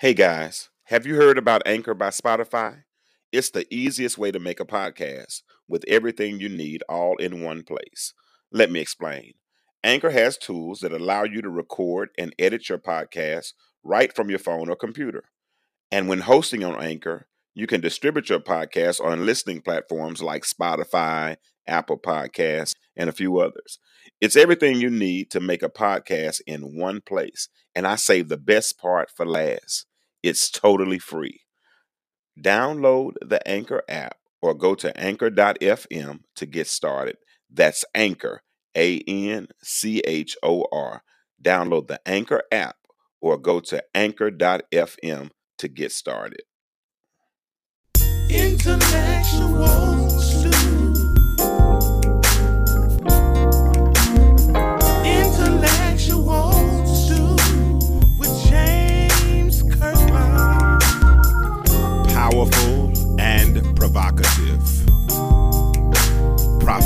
Hey guys, have you heard about Anchor by Spotify? It's the easiest way to make a podcast with everything you need all in one place. Let me explain. Anchor has tools that allow you to record and edit your podcast right from your phone or computer. And when hosting on Anchor, you can distribute your podcast on listening platforms like Spotify, Apple Podcasts, and a few others. It's everything you need to make a podcast in one place. And I save the best part for last. It's totally free. Download the Anchor app or go to anchor.fm to get started. That's Anchor, A N C H O R. Download the Anchor app or go to anchor.fm to get started. Intellectual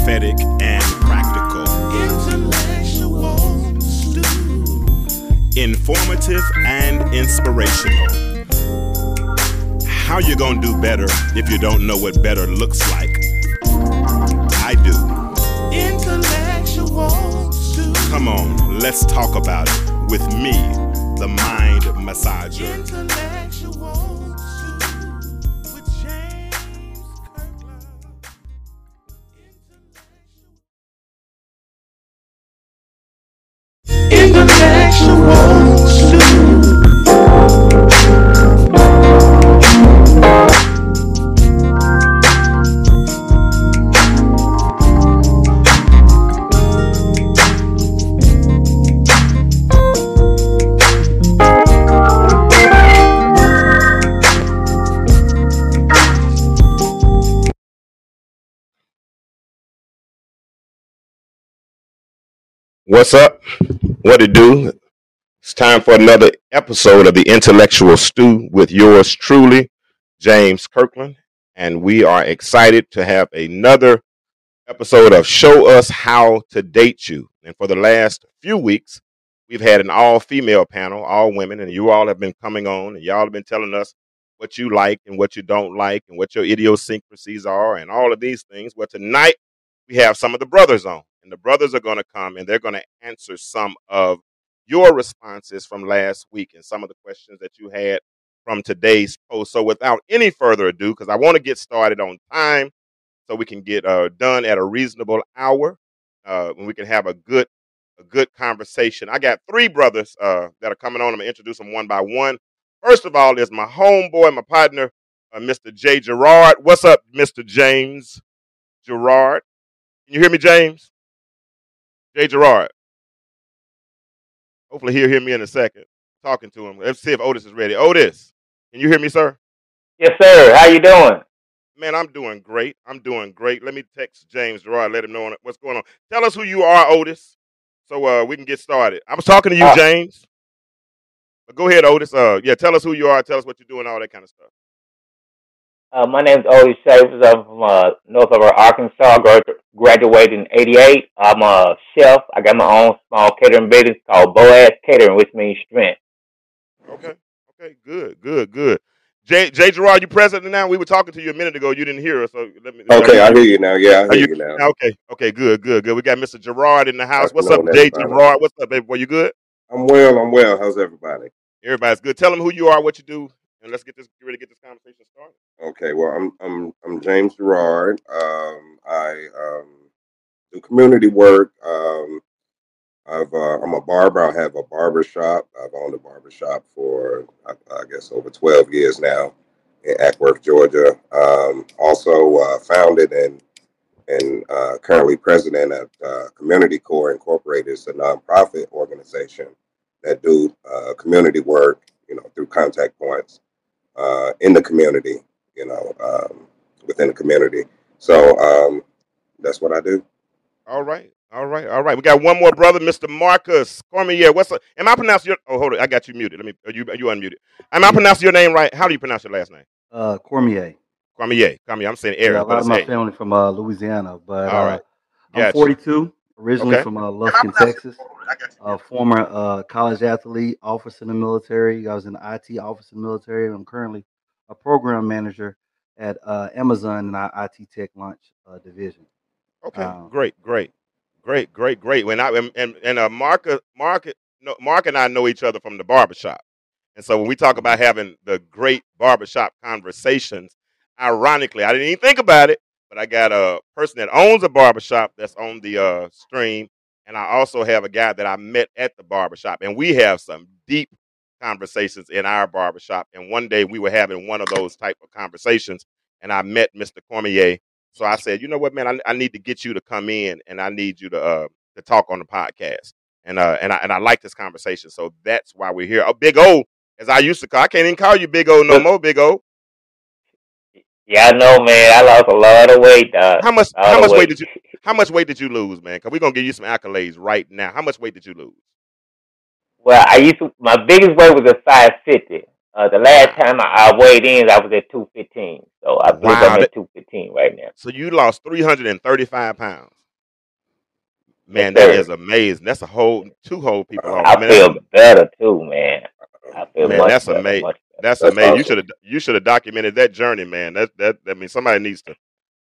prophetic, and practical, informative, and inspirational. How you gonna do better if you don't know what better looks like? I do. Come on, let's talk about it with me, the mind massager. What's up? What to do? It's time for another episode of the Intellectual Stew with yours truly, James Kirklin. And we are excited to have another episode of Show Us How to Date You. And for the last few weeks, we've had an all female panel, all women, and you all have been coming on and y'all have been telling us what you like and what you don't like and what your idiosyncrasies are and all of these things. Well, tonight we have some of the brothers on and the brothers are going to come and they're going to answer some of your responses from last week and some of the questions that you had from today's post. So, without any further ado, because I want to get started on time so we can get uh, done at a reasonable hour uh, and we can have a good a good conversation. I got three brothers uh, that are coming on. I'm going to introduce them one by one. First of all, is my homeboy, my partner, uh, Mr. Jay Gerard. What's up, Mr. James Gerard? Can you hear me, James? Jay Gerard. Hopefully he'll hear me in a second. Talking to him. Let's see if Otis is ready. Otis, can you hear me, sir? Yes, sir. How you doing? Man, I'm doing great. I'm doing great. Let me text James Gerard, let him know what's going on. Tell us who you are, Otis, so uh, we can get started. I was talking to you, uh, James. But go ahead, Otis. Uh, yeah, tell us who you are. Tell us what you're doing, all that kind of stuff. Uh, my name is Otis Shavers. I'm from uh, north of Arkansas. Graduated in '88. I'm a chef. I got my own small catering business called Boaz Catering, which means strength. Okay. Okay. Good. Good. Good. Jay, Jay Gerard, you present now? We were talking to you a minute ago. You didn't hear us, so let me. Okay, I hear you now. Yeah, I hear you, you, now. Okay. Okay. Good. Good. Good. We got Mr. Gerard in the house. What's up, Jay Gerard? What's up, baby? Boy, you good? I'm well. I'm well. How's everybody? Everybody's good. Tell them who you are, what you do, and let's get this get ready to get this conversation started. Okay, well, I'm I'm I'm James Gerard. Um, I um, do community work. Um, I've uh, I'm a barber. I have a barber shop. I've owned a barber shop for I, I guess over 12 years now in Acworth, Georgia. Um, also uh, founded and and uh, currently president of uh, Community Core Incorporated. It's a nonprofit organization that do uh, community work, you know, through contact points uh, in the community, you know, um, within the community. So um, that's what I do. All right. All right, all right. We got one more brother, Mr. Marcus Cormier. What's up? Am I pronouncing your? Oh, hold on. I got you muted. Let me. Are you are you unmuted? Am I pronouncing your name right? How do you pronounce your last name? Uh, Cormier. Cormier. Cormier. I'm saying Eric. Yeah, a lot of my family from uh, Louisiana, but all right. Uh, I'm 42, Originally Okay. from uh, Lufkin, Texas. A former uh, college athlete, officer in the military. I was in the IT office in the military. I'm currently a program manager at uh, Amazon in our IT tech launch uh, division. Okay, Um, great, great, great, great, great. When I and and, and uh, Mark, uh, Mark, no, Mark and I know each other from the barbershop, and so when we talk about having the great barbershop conversations, ironically, I didn't even think about it, but I got a person that owns a barbershop that's on the uh, stream, and I also have a guy that I met at the barbershop, and we have some deep conversations in our barbershop. And one day we were having one of those type of conversations, and I met Mr. Cormier. So I said, you know what, man, I, I need to get you to come in, and I need you to uh, to talk on the podcast. And uh, and I and I like this conversation, so that's why we're here. Oh, Big O, as I used to call, I can't even call you Big O no more. Big O, Yeah, I know, man. I lost a lot of weight. Uh, how much how much weight weight. did you how much weight did you lose, man? Because we're gonna give you some accolades right now. How much weight did you lose? Well, I used to. My biggest weight was at five fifty. Uh, the last time I, I weighed in, I was at two fifteen. So I believe Wow, I'm at two fifteen right now. so you lost three hundred and thirty five pounds. Man, that sir. amazing. That's a whole two whole people off. I Man, feel better too, man. I feel man, much that's better, amazing. much better. That's That's amazing. You should have you should have documented that journey, man. That that I mean somebody needs to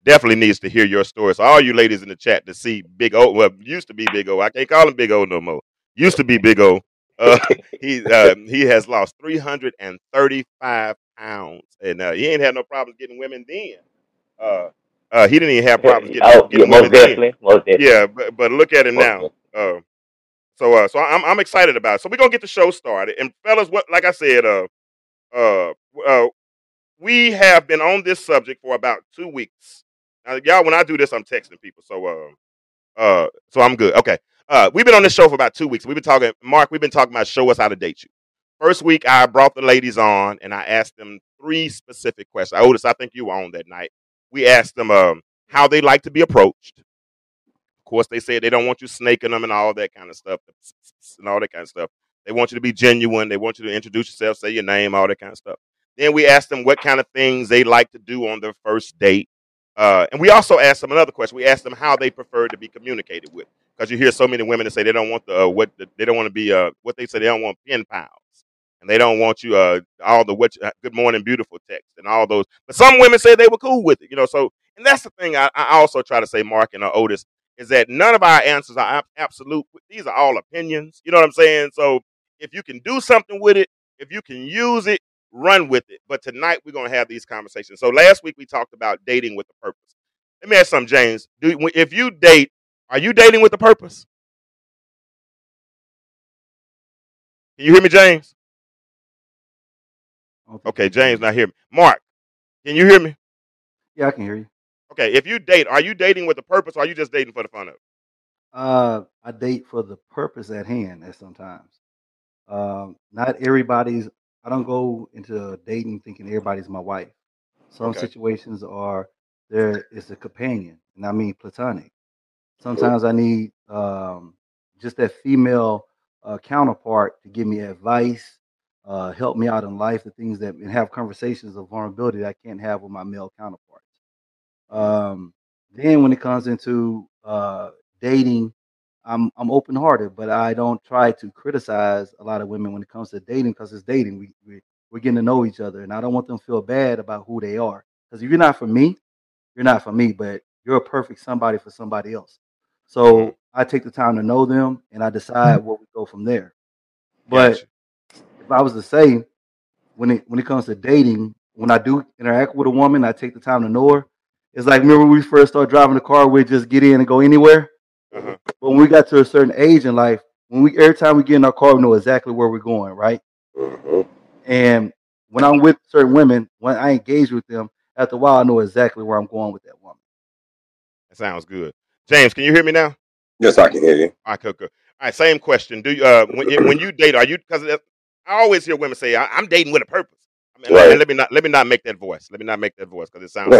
definitely needs to hear your story. So all you ladies in the chat to see Big O, well, used to be Big O. I can't call him Big O no more. Used to be Big O. Uh, he uh, he has lost three hundred and thirty five pounds, and uh, he ain't had no problems getting women then. Uh, uh, he didn't even have problems getting oh, yeah, getting most women then. definitely, most definitely, Yeah, but but look at him most now. So uh, so I'm I'm excited about it. So we're gonna get the show started. And fellas, what like I said, uh, uh, uh, we have been on this subject for about two weeks. Now, y'all, when I do this, I'm texting people. So uh, uh, so I'm good. Okay. Uh, we've been on this show for about two weeks. We've been talking, Mark. We've been talking about show us how to date you. First week, I brought the ladies on and I asked them three specific questions. Otis, I think you were on that night. We asked them um, how they like to be approached. Course, they said they don't want you snaking them and all that kind of stuff, and all that kind of stuff. They want you to be genuine. They want you to introduce yourself, say your name, all that kind of stuff. Then we asked them what kind of things they like to do on their first date. Uh, and we also asked them another question. We asked them how they prefer to be communicated with, because you hear so many women that say they don't want the uh, what the, they don't want to be uh, what they say they don't want pen pals, and they don't want you uh, all the what uh, good morning beautiful text and all those. But some women say they were cool with it, you know. So and that's the thing I, I also try to say, Mark and uh, Otis, is that none of our answers are ab- absolute. These are all opinions. You know what I'm saying? So if you can do something with it, if you can use it, run with it. But tonight we're gonna have these conversations. So last week we talked about dating with a purpose. Let me ask something, James. Do if you date, are you dating with a purpose? Can you hear me, James? I don't think Okay, you can hear James me. not hear me. Mark, can you hear me? Yeah, I can hear you. Okay, if you date, are you dating with a purpose or are you just dating for the fun of it? Uh, I date for the purpose at hand. At sometimes, um, not everybody's. I don't go into dating thinking everybody's my wife. Some Okay. situations are there is a companion, and I mean platonic. Sometimes I need um, just that female uh, counterpart to give me advice, uh, help me out in life, the things that and have conversations of vulnerability that I can't have with my male counterparts. Um, then when it comes into uh, dating, I'm I'm open hearted, but I don't try to criticize a lot of women when it comes to dating because it's dating. We, we we're getting to know each other, and I don't want them to feel bad about who they are. Because if you're not for me, you're not for me, but you're a perfect somebody for somebody else. So I take the time to know them, and I decide where we go from there. But Gotcha. if I was to say, when it when it comes to dating, when I do interact with a woman, I take the time to know her. It's like remember when we first started driving the car, we just get in and go anywhere. Uh-huh. But when we got to a certain age in life, when we every time we get in our car, we know exactly where we're going, right? Mhm. And when I'm with certain women, when I engage with them, after a while, I know exactly where I'm going with that woman. That sounds good. James, can you hear me now? Yes, I can hear you. All right, cool, cool. All right, same question. Do you uh when you- when you date, are you because I always hear women say I, I'm dating with a purpose. Right. let me not let me not make that voice. Let me not make that voice because it sounds.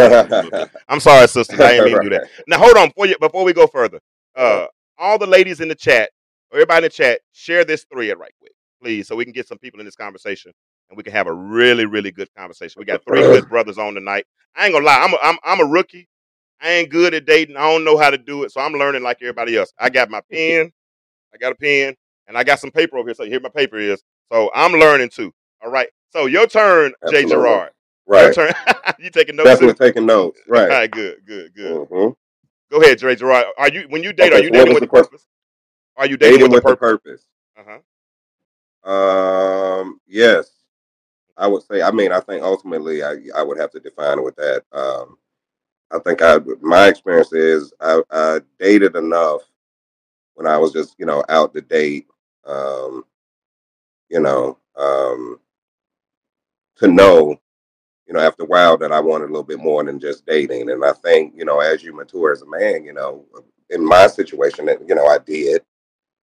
I'm sorry, sisters. I didn't mean to do that. Now hold on before you before we go further. Uh, all the ladies in the chat, everybody in the chat, share this thread right quick, please, so we can get some people in this conversation and we can have a really really good conversation. We got three good brothers on tonight. I ain't gonna lie, I'm a, I'm I'm a rookie. I ain't good at dating. I don't know how to do it, so I'm learning like everybody else. I got my pen, I got a pen, and I got some paper over here. So here my paper is. So I'm learning too. All right. So your turn, Jay Absolutely. Gerard. Your Right. turn. you taking notes Definitely too? taking notes. All Right. right. Good. Good. Good. hmm Go ahead, Jay Gerard. Are you when you date? Are you so dating with a the question? purpose? Are you dating, Dating with a with a purpose? purpose. Uh huh. Um, yes, I would say. I mean, I think ultimately, I I would have to define it with that. Um, I think I my experience is I, I dated enough when I was just you know out to date. Um, you know, um, to know you know after a while that I wanted a little bit more than just dating. And I think you know as you mature as a man, you know, in my situation, you know I did.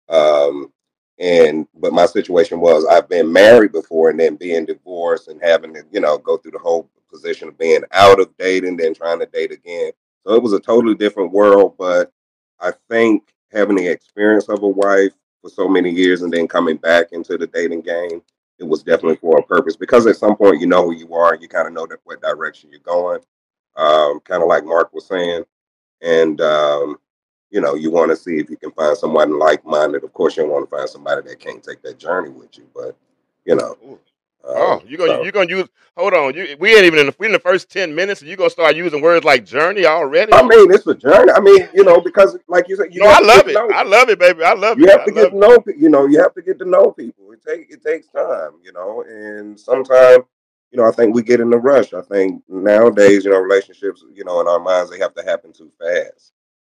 Um, and but my situation was I've been married before and then being divorced and having to, you know, go through the whole position of being out of dating, then trying to date again. So it was a totally different world. But I think having the experience of a wife for so many years and then coming back into the dating game, it was definitely for a purpose because at some point you know who you are, you kind of know that what direction you're going. Um, kind of like Mark was saying. And um, you know, you want to see if you can find someone like-minded. Of course, you want to find somebody that can't take that journey with you, but you know, Oh, oh, you gonna so you gonna use? Hold on. You we ain't even in the, we in the first ten minutes, and you gonna start using words like journey already? I mean, it's a journey. I mean, you know, because like you said, you no, I love it. know. I love it, baby. I love You it. have to love get to know. You know, you have to get to know people. It take it takes time. You know, and sometimes, you know, I think we get in a rush. I think nowadays, you know, relationships, you know, in our minds, they have to happen too fast.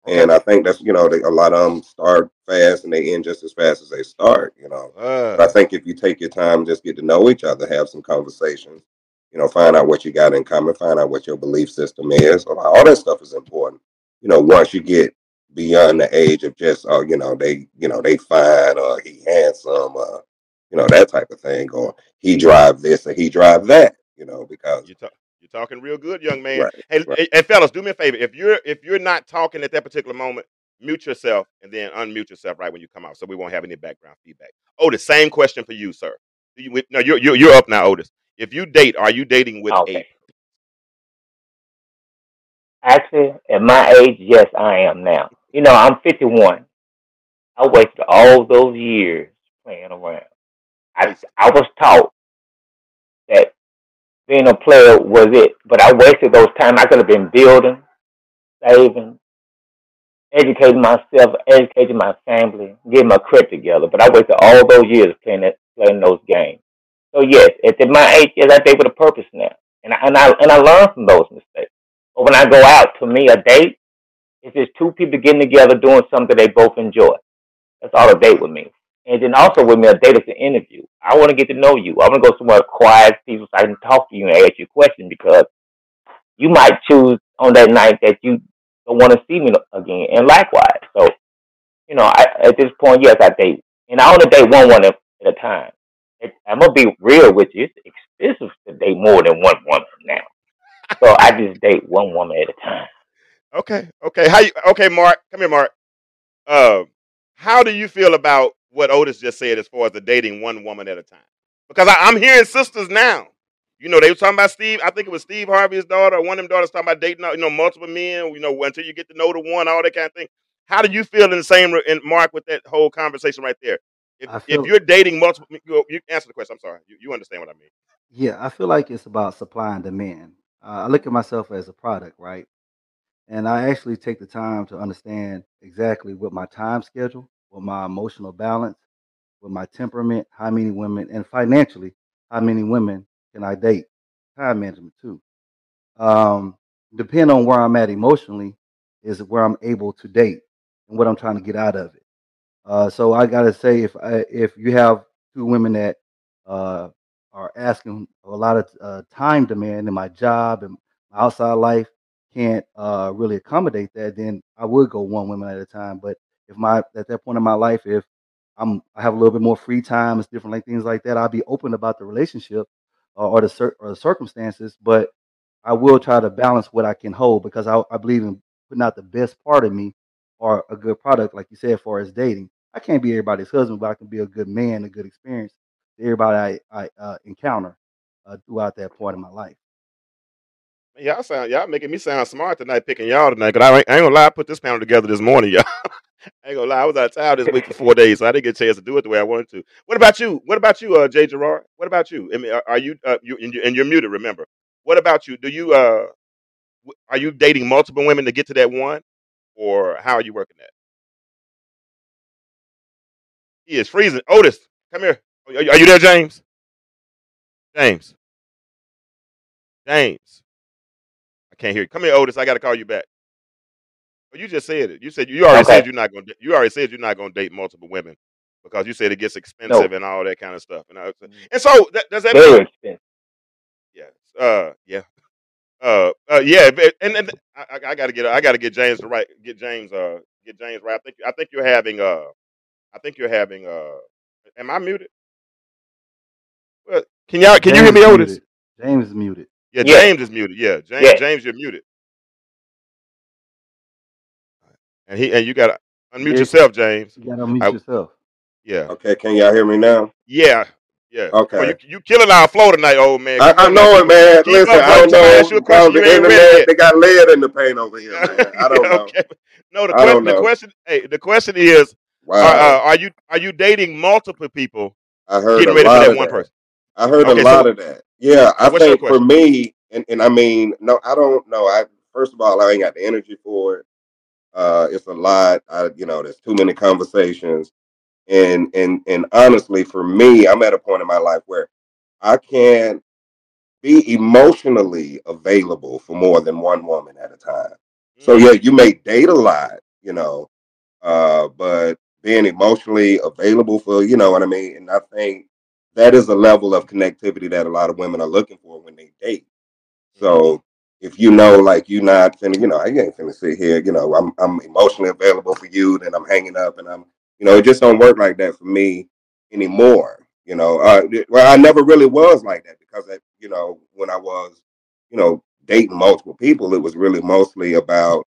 And I think that's you know they, a lot of them start fast and they end just as fast as they start. You know, but I Uh, think if you take your time, just get to know each other, have some conversations, you know, find out what you got in common, find out what your belief system is. All that stuff is important. You know, once you get beyond the age of just oh, you know, they you know they fine or he handsome, uh, you know that type of thing, or he drive this or he drive that. You know, because you talk. You're talking real good, young man. right, Hey, right. hey, hey, fellas, do me a favor. If you're if you're not talking at that particular moment, mute yourself and then unmute yourself right when you come out, so we won't have any background feedback. Otis, same question for you, sir. Do you, no, you're, you're you're up now, Otis. If you date, are you dating with Okay. a? Actually, at my age, yes, I am now. You know, I'm 51. I wasted all those years playing around. I I was taught that being a player was it, but I wasted those time. I could have been building, saving, educating myself, educating my family, getting my credit together. But I wasted all those years playing that, playing those games. So yes, at my age, yes, I date with a purpose now, and I, and I and I learn from those mistakes. But when I go out, to me, a date is just two people getting together doing something they both enjoy. That's all a date with me. And then also with me, a date an interview. I want to get to know you. I want to go somewhere quiet, people, so I can talk to you and ask you questions because you might choose on that night that you don't want to see me again, and likewise. So, you know, I, at this point, yes, I date, and I only date one woman at a time. It, I'm gonna be real with you. It's expensive to date more than one woman now, so I just date one woman at a time. Okay, okay. How you? Okay, Mark, come here, Mark. Uh, how do you feel about what Otis just said as far as the dating one woman at a time? Because I, I'm hearing sisters now. You know, they were talking about Steve. I think it was Steve Harvey's daughter. One of them daughters talking about dating, you know, multiple men. You know, until you get to know the one, all that kind of thing. How do you feel in the same in Mark with that whole conversation right there? If I if you're dating multiple, you, you answer the question. I'm sorry. You, you understand what I mean? yeah, I feel like it's about supply and demand. Uh, I look at myself as a product, right? And I actually take the time to understand exactly what my time schedule, what my emotional balance, with my temperament, how many women, and financially, how many women can I date? Time management too. Um, depending on where I'm at emotionally, is where I'm able to date and what I'm trying to get out of it. Uh, so I gotta say, if I, if you have two women that uh, are asking a lot of uh, time demand in my job and my outside life can't uh, really accommodate that, then I would go one woman at a time. But if my at that point in my life, if I'm I have a little bit more free time, it's different like things like that, I'll be open about the relationship uh, or the cir- or the circumstances. But I will try to balance what I can hold because I, I believe in putting out the best part of me or a good product, like you said, as far as dating. I can't be everybody's husband, but I can be a good man, a good experience to everybody I, I uh, encounter uh, throughout that point in my life. Y'all sound y'all making me sound smart tonight, picking y'all tonight. Cause I ain't, I ain't gonna lie, I put this panel together this morning, y'all. I ain't gonna lie, I was out of town this week for four days, so I didn't get a chance to do it the way I wanted to. What about you? What about you, uh, Jay Gerard? What about you? I mean, are, are you uh, you and, you and you're muted? Remember. What about you? Do you uh, w- are you dating multiple women to get to that one, or how are you working that? He is freezing. Otis, come here. Are you, are you there, James? James, James. I can't hear you. Come here, Otis. I got to call you back. Oh, you just said it. You said you already Okay. said you're not going. to You already said you're not going to date multiple women because you said it gets expensive No. and all that kind of stuff. And, I, and so that, does that Very mean? expensive. Yeah. Uh. Yeah. Uh. uh yeah. And, and I, I- I got to get. I got to get James to right. Get James. Uh. Get James right. I think. I think you're having. Uh. I think you're having. Uh. Am I muted? Well, can y'all? Can you hear me, Otis? muted. James is muted. Yeah. Yes. James is muted. Yeah. James. Yes. James, you're muted. And he. And you got to unmute Yeah. yourself, James. You gotta unmute I- yourself. Yeah. Okay, can y'all hear me now? Yeah, yeah. Come on, Okay. you, you killing our flow tonight, old man. I, Keep I up, know man. it, man. Keep Listen, up, I bro. don't trying to know ask you a because question the ain't ready internet yet. they got lead in the paint over here, man. I don't Yeah, know. okay. No, the I question. don't The know. question. Hey, the question is: are, Wow, uh, are you are you dating multiple people, I heard getting a ready for lot that of one that. person? I heard Okay, a so lot of that. Yeah, I what's think for me, and, and I mean, no, I don't know. I first of all, I ain't got the energy for it. Uh, it's a lot. I, you know, there's too many conversations, and and and honestly, for me, I'm at a point in my life where I can't be emotionally available for more than one woman at a time. So Mm, yeah, you may date a lot, you know, uh, but being emotionally available for, you know what I mean? And I think that is a level of connectivity that a lot of women are looking for when they date. mhm. So if you know, like you're not finna, you know, I ain't finna sit here, you know, I'm I'm emotionally available for you, then I'm hanging up, and I'm, you know, it just don't work like that for me anymore. You know, uh, well, I never really was like that because, I, you know, when I was, you know, dating multiple people, it was really mostly about,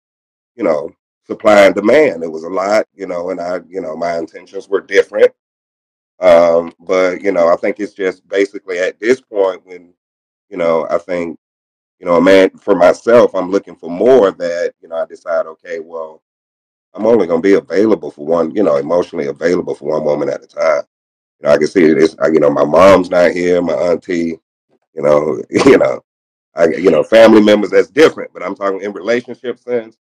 you know, supply and demand. It was a lot, you know, and I, you know, my intentions were different. Um, but you know, I think it's just basically at this point when, you know, I think you know, man, for myself, I'm looking for more that, you know, I decide, okay, well, I'm only to be available for one, you know, emotionally available for one woman at a time. You know, I can see this, I, you know, my mom's not here, my auntie, you know, you know, I, you know, family members, that's different, but I'm talking in relationship sense.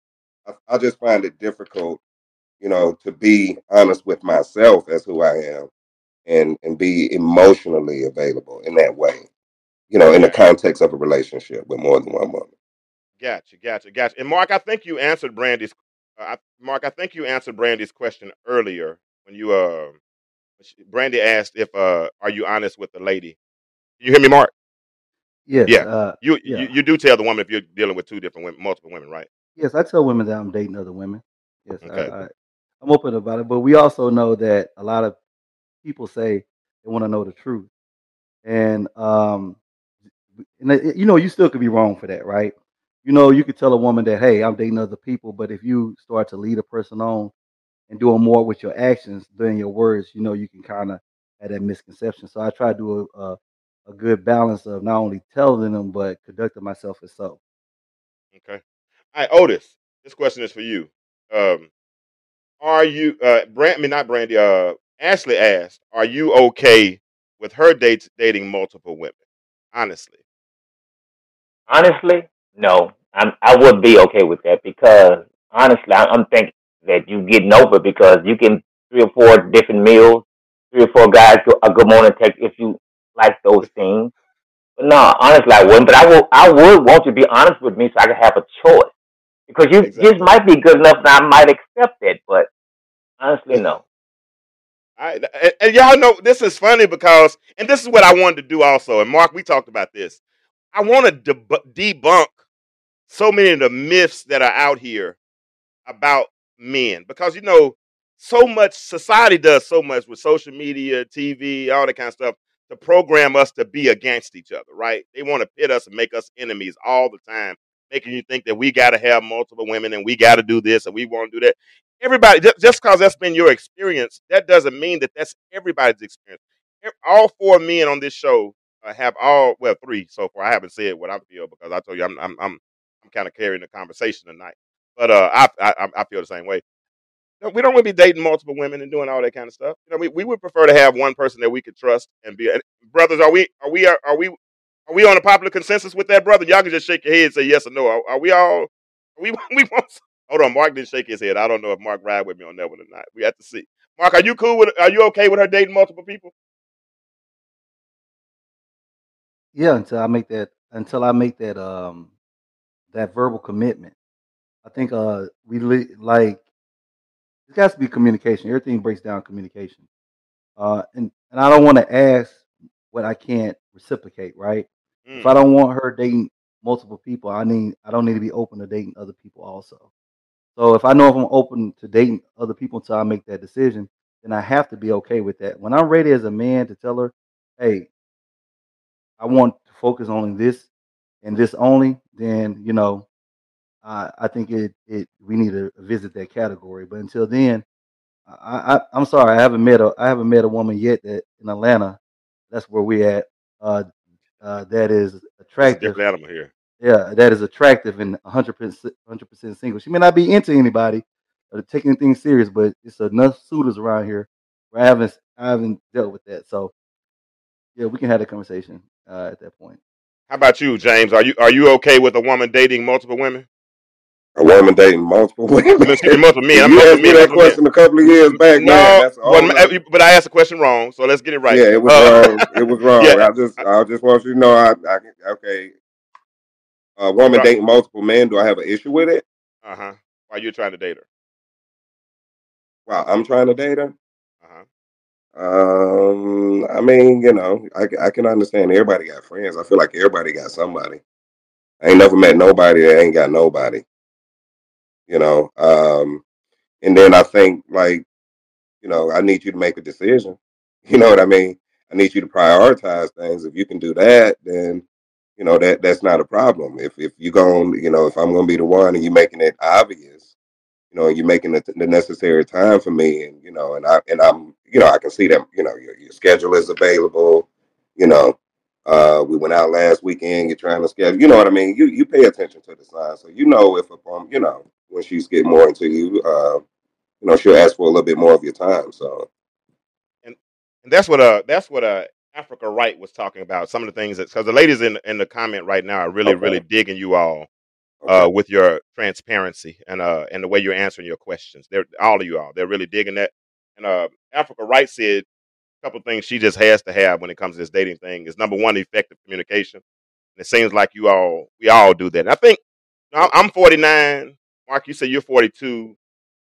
I, I just find it difficult, you know, to be honest with myself as who I am and, and be emotionally available in that way, you know, in the context of a relationship with more than one woman. gotcha, gotcha, gotcha. And Mark, I think you answered Brandy's. Uh, Mark, I think you answered Brandy's question earlier when you uh, Brandy asked if uh, are you honest with the lady? You hear me, Mark? Yes. Yeah. Uh, You, yeah. you you do tell the woman if you're dealing with two different women, multiple women, right? Yes, I tell women that I'm dating other women. Yes, I, I I'm open about it. But we also know that a lot of people say they want to know the truth, and um, and you know, you still could be wrong for that, right? You know, you could tell a woman that, hey, I'm dating other people, but if you start to lead a person on and doing more with your actions than your words, you know, you can kind of have that misconception. So I try to do a, a a good balance of not only telling them but conducting myself as so. Okay. All right, Otis. This question is for you. Um, are you uh Brand I mean not Brandy, uh Ashley asked, are you okay with her dates dating multiple women? Honestly. Honestly, no. I'm, I would be okay with that because honestly, I'm thinking that you getting over because you can three or four different meals, three or four guys a uh, good morning text if you like those things. But no, honestly, I wouldn't. But I would, I would want you to be honest with me so I can have a choice because you Exactly. just might be good enough and I might accept it. But honestly, no. I, and, y'all know this is funny because, and this is what I wanted to do also. And Mark, we talked about this. I want to deb- debunk so many of the myths that are out here about men because you know so much society does so much with social media, TV, all that kind of stuff to program us to be against each other, right? They want to pit us and make us enemies all the time, making you think that we got to have multiple women and we got to do this and we want to do that. Everybody, just because that's been your experience, that doesn't mean that that's everybody's experience. All four men on this show uh, have all well three so far. I haven't said what I feel because I told you I'm I'm I'm, I'm kind of carrying the conversation tonight. But uh, I, I I feel the same way. We don't want to be dating multiple women and doing all that kind of stuff. You know, we, we would prefer to have one person that we could trust and be. brothers, are we are we are, are we are we on a popular consensus with that, brother? Y'all can just shake your head and say yes or no. Are, are we all? Are we we want? Hold on, Mark didn't shake his head. I don't know if Mark ride with me on that one or not. We have to see. Mark, are you cool with? Are you okay with her dating multiple people? Yeah, until I make that until I make that um that verbal commitment. I think uh we li- like it has to be communication. Everything breaks down communication. Uh and and I don't want to ask what I can't reciprocate, right? Mm. If I don't want her dating multiple people, I need I don't need to be open to dating other people also. So if I know if I'm open to dating other people until I make that decision, then I have to be okay with that. When I'm ready as a man to tell her, hey, I want to focus on this and this only, then you know, I I think it it we need to visit that category. But until then, I, I am sorry, I haven't met a I haven't met a woman yet that in Atlanta. That's where we at. Uh, uh, that is attractive. animal here. Yeah, that is attractive and 100 percent 100 percent single. She may not be into anybody or taking things serious, but it's enough suitors around here where I haven't I haven't dealt with that. So yeah, we can have a conversation uh, at that point. How about you, James? Are you are you okay with a woman dating multiple women? A woman dating multiple women. multiple men. I'm you asked me that question a couple of years back. No, well, but I asked the question wrong, so let's get it right. Yeah, it was uh, wrong. It was wrong. yeah. I just I just want you to know I, I okay. A woman right. dating multiple men. Do I have an issue with it? Uh huh. Why you trying to date her? Wow, I'm trying to date her. Uh huh. Um, I mean, you know, I, I can understand everybody got friends. I feel like everybody got somebody. I ain't never met nobody that ain't got nobody. You know, um, and then I think like, you know, I need you to make a decision. You know what I mean? I need you to prioritize things. If you can do that, then you know that that's not a problem. If if you going, you know, if I'm gonna be the one and you're making it obvious you know, you're making the, the, necessary time for me, and you know, and I and I'm, you know, I can see that, you know, your, your schedule is available. You know, uh, we went out last weekend. You're trying to schedule. You know what I mean? You you pay attention to the signs, so you know if um, you know, when she's getting more into you, uh, you know, she'll ask for a little bit more of your time. So, and and that's what uh that's what uh Africa Wright was talking about. Some of the things that because the ladies in in the comment right now are really okay. really digging you all uh, with your transparency and uh, and the way you're answering your questions. They're all of you all. They're really digging that. And uh, Africa Wright said a couple things she just has to have when it comes to this dating thing is number one, effective communication. And it seems like you all we all do that. And I think I'm 49. Mark, you said you're 42.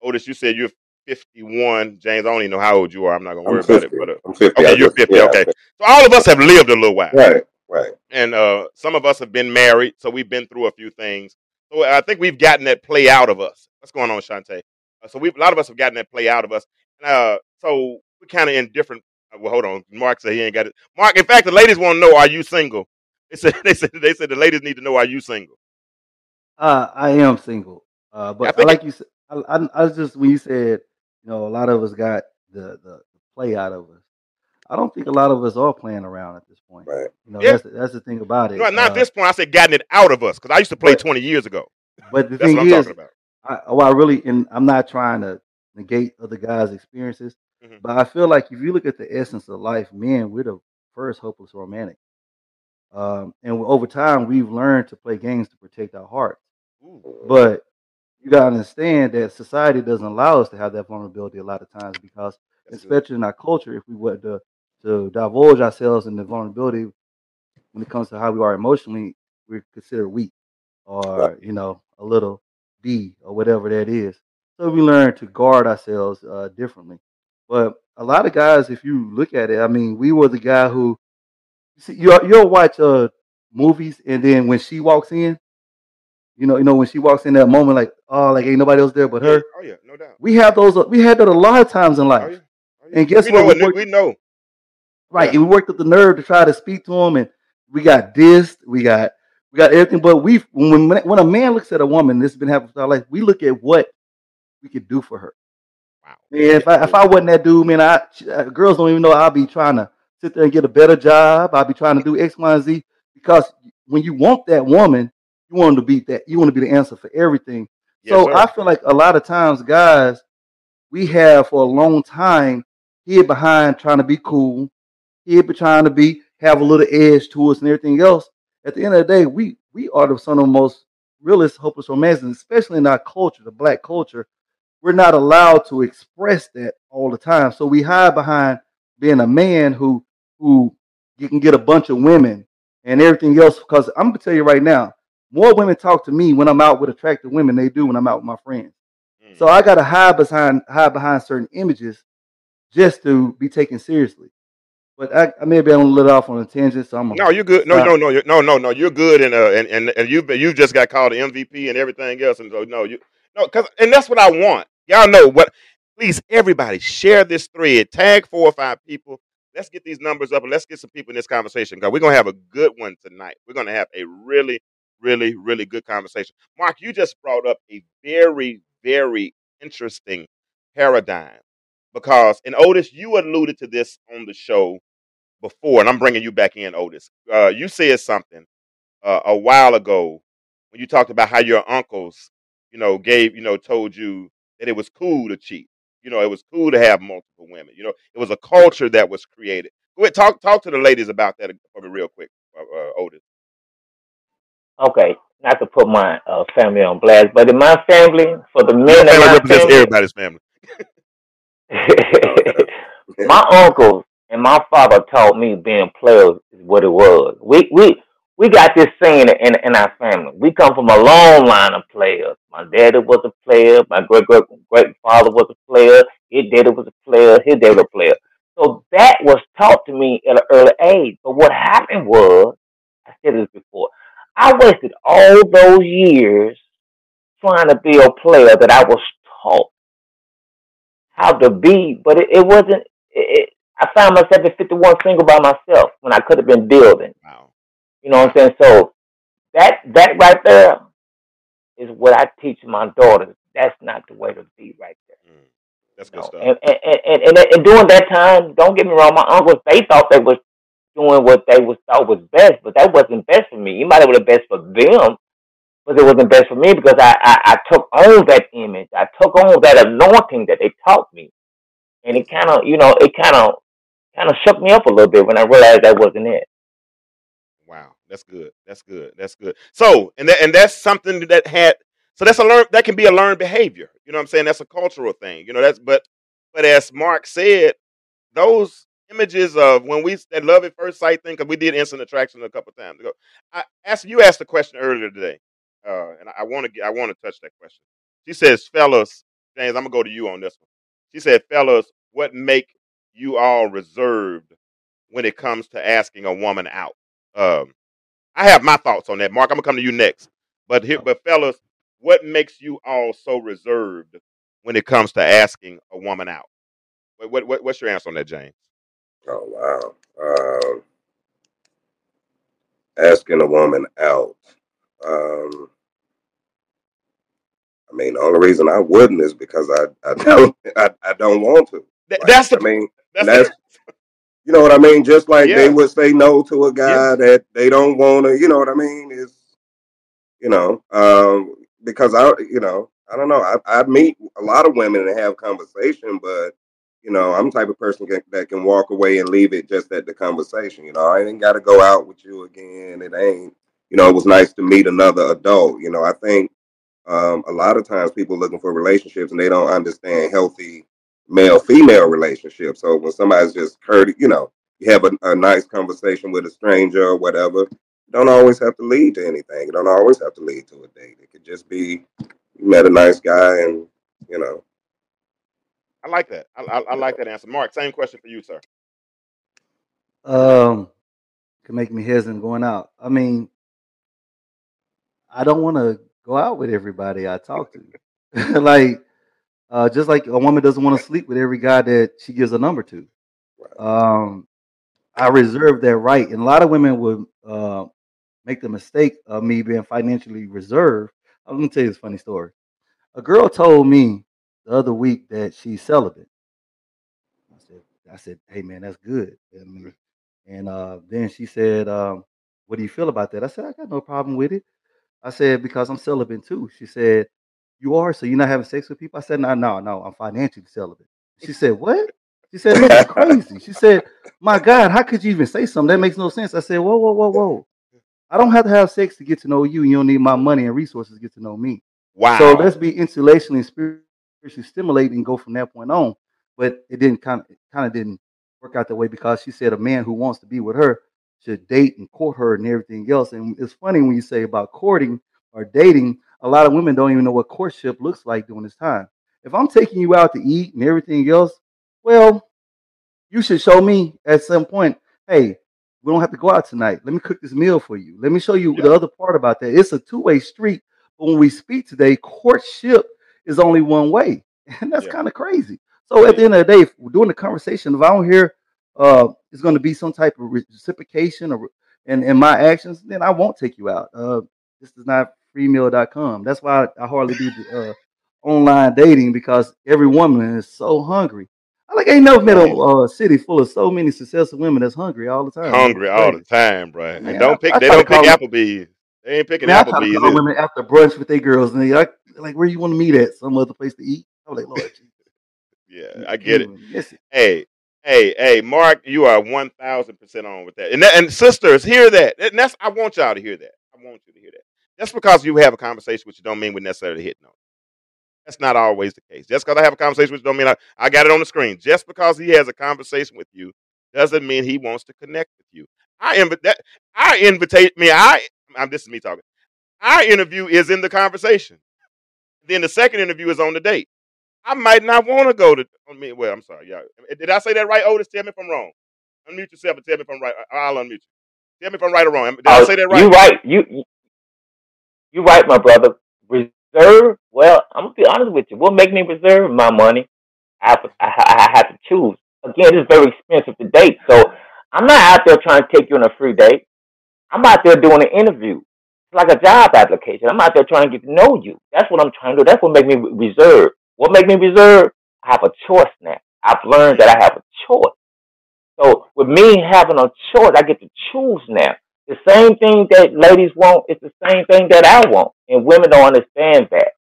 Otis, you said you're 51. James, I don't even know how old you are. I'm not gonna worry about it. But uh, I'm 50. okay, you're 50. Yeah, okay, so all of us have lived a little while. Right. Right. And uh, some of us have been married, so we've been through a few things. So I think we've gotten that play out of us. What's going on, Shante? Uh, so we a lot of us have gotten that play out of us. Uh, so we're kind of in different. Uh, well, hold on. Mark said he ain't got it. Mark, in fact, the ladies want to know: Are you single? They said they said they said the ladies need to know: Are you single? Uh, I am single. Uh, but I, I like you said, I, I, I was just when you said, you know, a lot of us got the, the, the play out of us. I don't think a lot of us are playing around at this point. Right. You know, yeah. that's that's the thing about it. No, not uh, this point. I said gotten it out of us because I used to play but, 20 years ago. But the thing is, I, oh, I really and I'm not trying to negate other guys' experiences, mm-hmm. but I feel like if you look at the essence of life, men, we're the first hopeless romantic. Um, and over time, we've learned to play games to protect our hearts. Ooh. But you gotta understand that society doesn't allow us to have that vulnerability a lot of times because, That's especially good. in our culture, if we were to to divulge ourselves in the vulnerability when it comes to how we are emotionally, we're considered weak or you know a little D or whatever that is. So we learn to guard ourselves uh, differently. But a lot of guys, if you look at it, I mean, we were the guy who you see, you'll, you'll watch uh, movies, and then when she walks in, you know, you know when she walks in that moment, like oh, like ain't nobody else there but her. Oh yeah, no doubt. We have those. We had that a lot of times in life. Oh, yeah. Oh, yeah. And guess we what? Know, we, we know. Right, yeah. and we worked up the nerve to try to speak to him, and we got dissed. We got we got everything. But we when when a man looks at a woman, this has been happening for our life. We look at what we could do for her. Wow. And if I if I wasn't that dude, man, I uh, girls don't even know I'll be trying to sit there and get a better job. I'll be trying to do X, Y, and Z because when you want that woman, you want to be that. You want to be the answer for everything. Yes, so sir. I feel like a lot of times, guys, we have for a long time hid behind trying to be cool, hid be trying to be have a little edge to us and everything else. At the end of the day, we we are the some of the most realist, hopeless romantics, especially in our culture, the black culture. We're not allowed to express that all the time. So we hide behind being a man who who you can get a bunch of women and everything else. Because I'm gonna tell you right now, more women talk to me when I'm out with attractive women than they do when I'm out with my friends. Mm. So I gotta hide behind hide behind certain images just to be taken seriously. But I, I maybe I'm a little off on a tangent, so I'm No, you're good. No, stop. no, no, you're, no, no, no. You're good, and uh, and and and you've you just got called the MVP and everything else, and so no, you no, cause and that's what I want. Y'all know what? Please, everybody, share this thread. Tag four or five people. Let's get these numbers up, and let's get some people in this conversation. Cause we're gonna have a good one tonight. We're gonna have a really, really, really good conversation. Mark, you just brought up a very, very interesting paradigm because, and Otis, you alluded to this on the show before, and I'm bringing you back in, Otis. Uh, you said something uh, a while ago when you talked about how your uncles, you know, gave, you know, told you that it was cool to cheat. You know, it was cool to have multiple women. You know, it was a culture that was created. Go ahead, talk talk to the ladies about that for me real quick, uh, uh, Otis. Okay, not to put my uh, family on blast, but in my family, for the men family my represents family, everybody's family. My uncles and my father taught me being players is what it was. We we we got this saying in in our family. We come from a long line of players. My daddy was a player. My great great great father was a player. His daddy was a player. His daddy was a player. So that was taught to me at an early age. But what happened was, I said this before, I wasted all those years trying to be a player that I was taught how to be, but it, it wasn't. It, it, I found myself at 51 single by myself when I could have been building. Wow. You know what I'm saying? So that that right there is what I teach my daughters. That's not the way to be right there. Mm, that's You good know, stuff. and and, and, and, and during that time, don't get me wrong, my uncles they thought they was doing what they was thought was best, but that wasn't best for me. It might have been best for them, but it wasn't best for me because I, I, I took on that image. I took on that anointing that they taught me. And it kind of, you know, it kind of kind of shook me up a little bit when I realized that wasn't it. Wow, that's good. That's good. That's good. So, and that, and that's something that had so that's a learn that can be a learned behavior. You know what I'm saying? That's a cultural thing. You know, that's but but as Mark said, those images of when we that love at first sight thing, because we did instant attraction a couple times ago. I asked you asked a question earlier today, uh, and I want to I want to touch that question. She says, "Fellas, James, I'm gonna go to you on this one." She said, "Fellas, what make you all reserved when it comes to asking a woman out?" Um, I have my thoughts on that, Mark. I'm gonna come to you next. But here, but fellas, what makes you all so reserved when it comes to asking a woman out? What, what, what what's your answer on that, James? Oh wow. Um, asking a woman out. Um, I mean, the only reason I wouldn't is because I I don't I, I don't want to. Like, that's I the mean, that's that's you know what I mean. Just like Yeah. they would say no to a Yeah. guy that they don't want to. You know what I mean? Is you know um, because I you know I don't know. I I meet a lot of women and have conversation, but you know I'm the type of person that, that can walk away and leave it just at the conversation. You know I ain't got to go out with you again. It ain't. You know it was nice to meet another adult. You know I think um, a lot of times people looking for relationships and they don't understand healthy male female relationships. So when somebody's just courteous, you know, you have a, a nice conversation with a stranger or whatever, don't always have to lead to anything. It don't always have to lead to a date. It could just be you met a nice guy and you know. I like that. I, I, I like that answer, Mark. Same question for you, sir. um can make me hesitant going out. I mean, I don't want to go out with everybody I talk to. like, uh, just like a woman doesn't want to sleep with every guy that she gives a number to. Um, I reserve that right, and a lot of women would uh, make the mistake of me being financially reserved. I'm gonna tell you this funny story. A girl told me the other week that she's celibate. I said, I said, hey man, that's good. Mean, And uh, then she said, um, "What do you feel about that?" I said, "I got no problem with it." I said, "Because I'm celibate too." She said, "You are, so you're not having sex with people?" I said, "No, no, no. I'm financially celibate." She said, "What?" She said, "This is crazy." She said, "My God, how could you even say something that makes no sense?" I said, "Whoa, whoa, whoa, whoa." I don't have to have sex to get to know you. You don't need my money and resources to get to know me. Wow. So let's be intellectually and spiritually stimulated and go from that point on. But it didn't kind of kind of didn't work out that way because she said a man who wants to be with her should date and court her and everything else. And it's funny when you say about courting or dating, a lot of women don't even know what courtship looks like during this time. If I'm taking you out to eat and everything else, well, you should show me at some point, hey, we don't have to go out tonight. Let me cook this meal for you. Let me show you Yeah. the other part about that. It's a two-way street. But when we speak today, courtship is only one way. And that's Yeah. kind of crazy. So at the end of the day, if we're doing the conversation, if I don't hear uh it's going to be some type of reciprocation or in, in my actions, then I won't take you out. Uh this is not freemeal.com. That's why I hardly do the uh online dating because every woman is so hungry. I like ain't never met a uh, city full of so many successful women that's hungry all the time. hungry all the time, bro. And Man, I, don't pick. I They don't pick Applebee's. They ain't I picking I try to Applebee's. call Either. women after brunch with their girls, and they like, like where you want to meet at? Some other place to eat? I'm like, Lord, Jesus, Yeah, I get it. Mm, can't even miss it. Hey, hey, hey, Mark, you are one thousand percent on with that. And that, and sisters, hear that. And that's I want y'all to hear that. I want you to hear that. Just because you have a conversation with you don't mean we're necessarily hitting on. That's not always the case. Just because I have a conversation with you don't mean I, I got it on the screen. Just because he has a conversation with you doesn't mean he wants to connect with you. I invite that I invitate me. I I'm this is me talking. Our interview is in the conversation. Then the second interview is on the date. I might not want to go to. I mean, well, I'm sorry. Yeah, did I say that right, Otis? Tell me if I'm wrong. Unmute yourself and tell me if I'm right. I'll unmute you. Tell me if I'm right or wrong. Did I Oh, say that right? you right? You you right, my brother. Reserve. Well, I'm gonna be honest with you. What make me reserve my money? I I, I have to choose. Again, it's very expensive to date, so I'm not out there trying to take you on a free date. I'm out there doing an interview. It's like a job application. I'm out there trying to get to know you. That's what I'm trying to do. That's what make me reserve. What make me reserve? I have a choice now. I've learned that I have a choice. So with me having a choice, I get to choose now. The same thing that ladies want is the same thing that I want, and women don't understand that.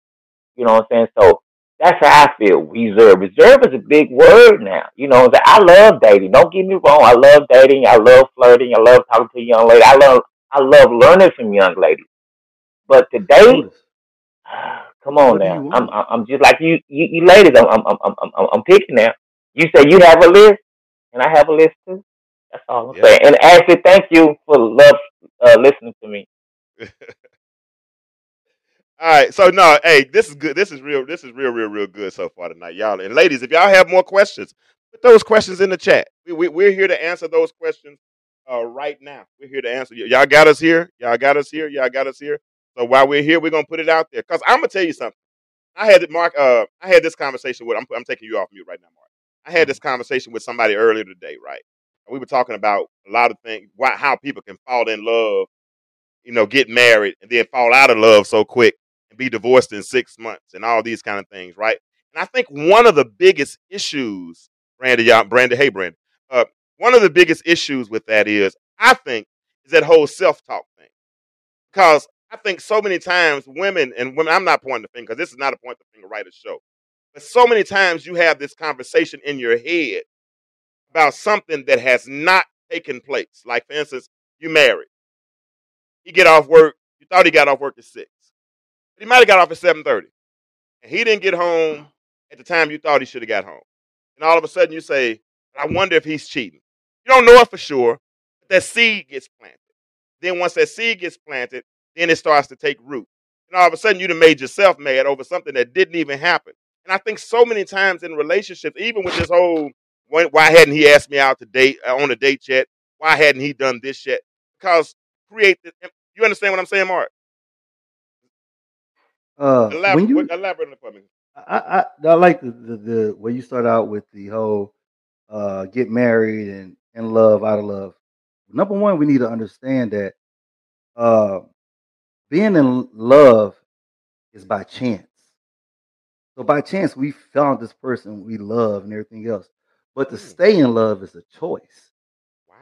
You know what I'm saying? So that's how I feel. Reserve. Reserve is a big word now. You know, that I love dating. Don't get me wrong. I love dating. I love flirting. I love talking to young ladies. I love I love learning from young ladies. But today, come on what do you now. I'm? I'm I'm just like you you, you ladies. I'm I'm I'm I'm I'm I'm picking now. You say you have a list, and I have a list too. That's all I'm Yeah. saying. And Ashley, thank you for love uh, listening to me. All right. So no, hey, this is good. This is real. This is real, real, real good so far tonight, y'all. And ladies, if y'all have more questions, put those questions in the chat. We, we we're here to answer those questions uh, right now. We're here to answer. Y- Y'all got us here. Y'all got us here. Y'all got us here. So while we're here, we're gonna put it out there. Cause I'm gonna tell you something. I had it, Mark. Uh, I had this conversation with. I'm, I'm taking you off mute right now, Mark. I had this conversation with somebody earlier today, right? And we were talking about a lot of things, why, how people can fall in love, you know, get married and then fall out of love so quick be divorced in six months and all these kind of things, right? And I think one of the biggest issues, Brandy, Brandy, hey, Brandy, uh, one of the biggest issues with that is, I think, is that whole self-talk thing because I think so many times women and women, I'm not pointing the finger because this is not a point the finger writer show, but so many times you have this conversation in your head about something that has not taken place. Like for instance, you married, he get off work, you thought he got off work at six, he might have got off at seven thirty, and he didn't get home at the time you thought he should have got home, and all of a sudden you say, I wonder if he's cheating. You don't know it for sure, but that seed gets planted. Then once that seed gets planted, then it starts to take root. And all of a sudden, you'd have made yourself mad over something that didn't even happen. And I think so many times in relationships, even with this whole, why why hadn't he asked me out to date uh, on a date yet? Why hadn't he done this yet? Because create. The, you understand what I'm saying, Mark? Uh, when Elaborate, you, elaborate for me. I, I, I like the, the the where you start out with the whole uh get married and in love out of love. Number one, we need to understand that uh being in love is by chance. So by chance, we found this person we love and everything else. But to stay in love is a choice. wow.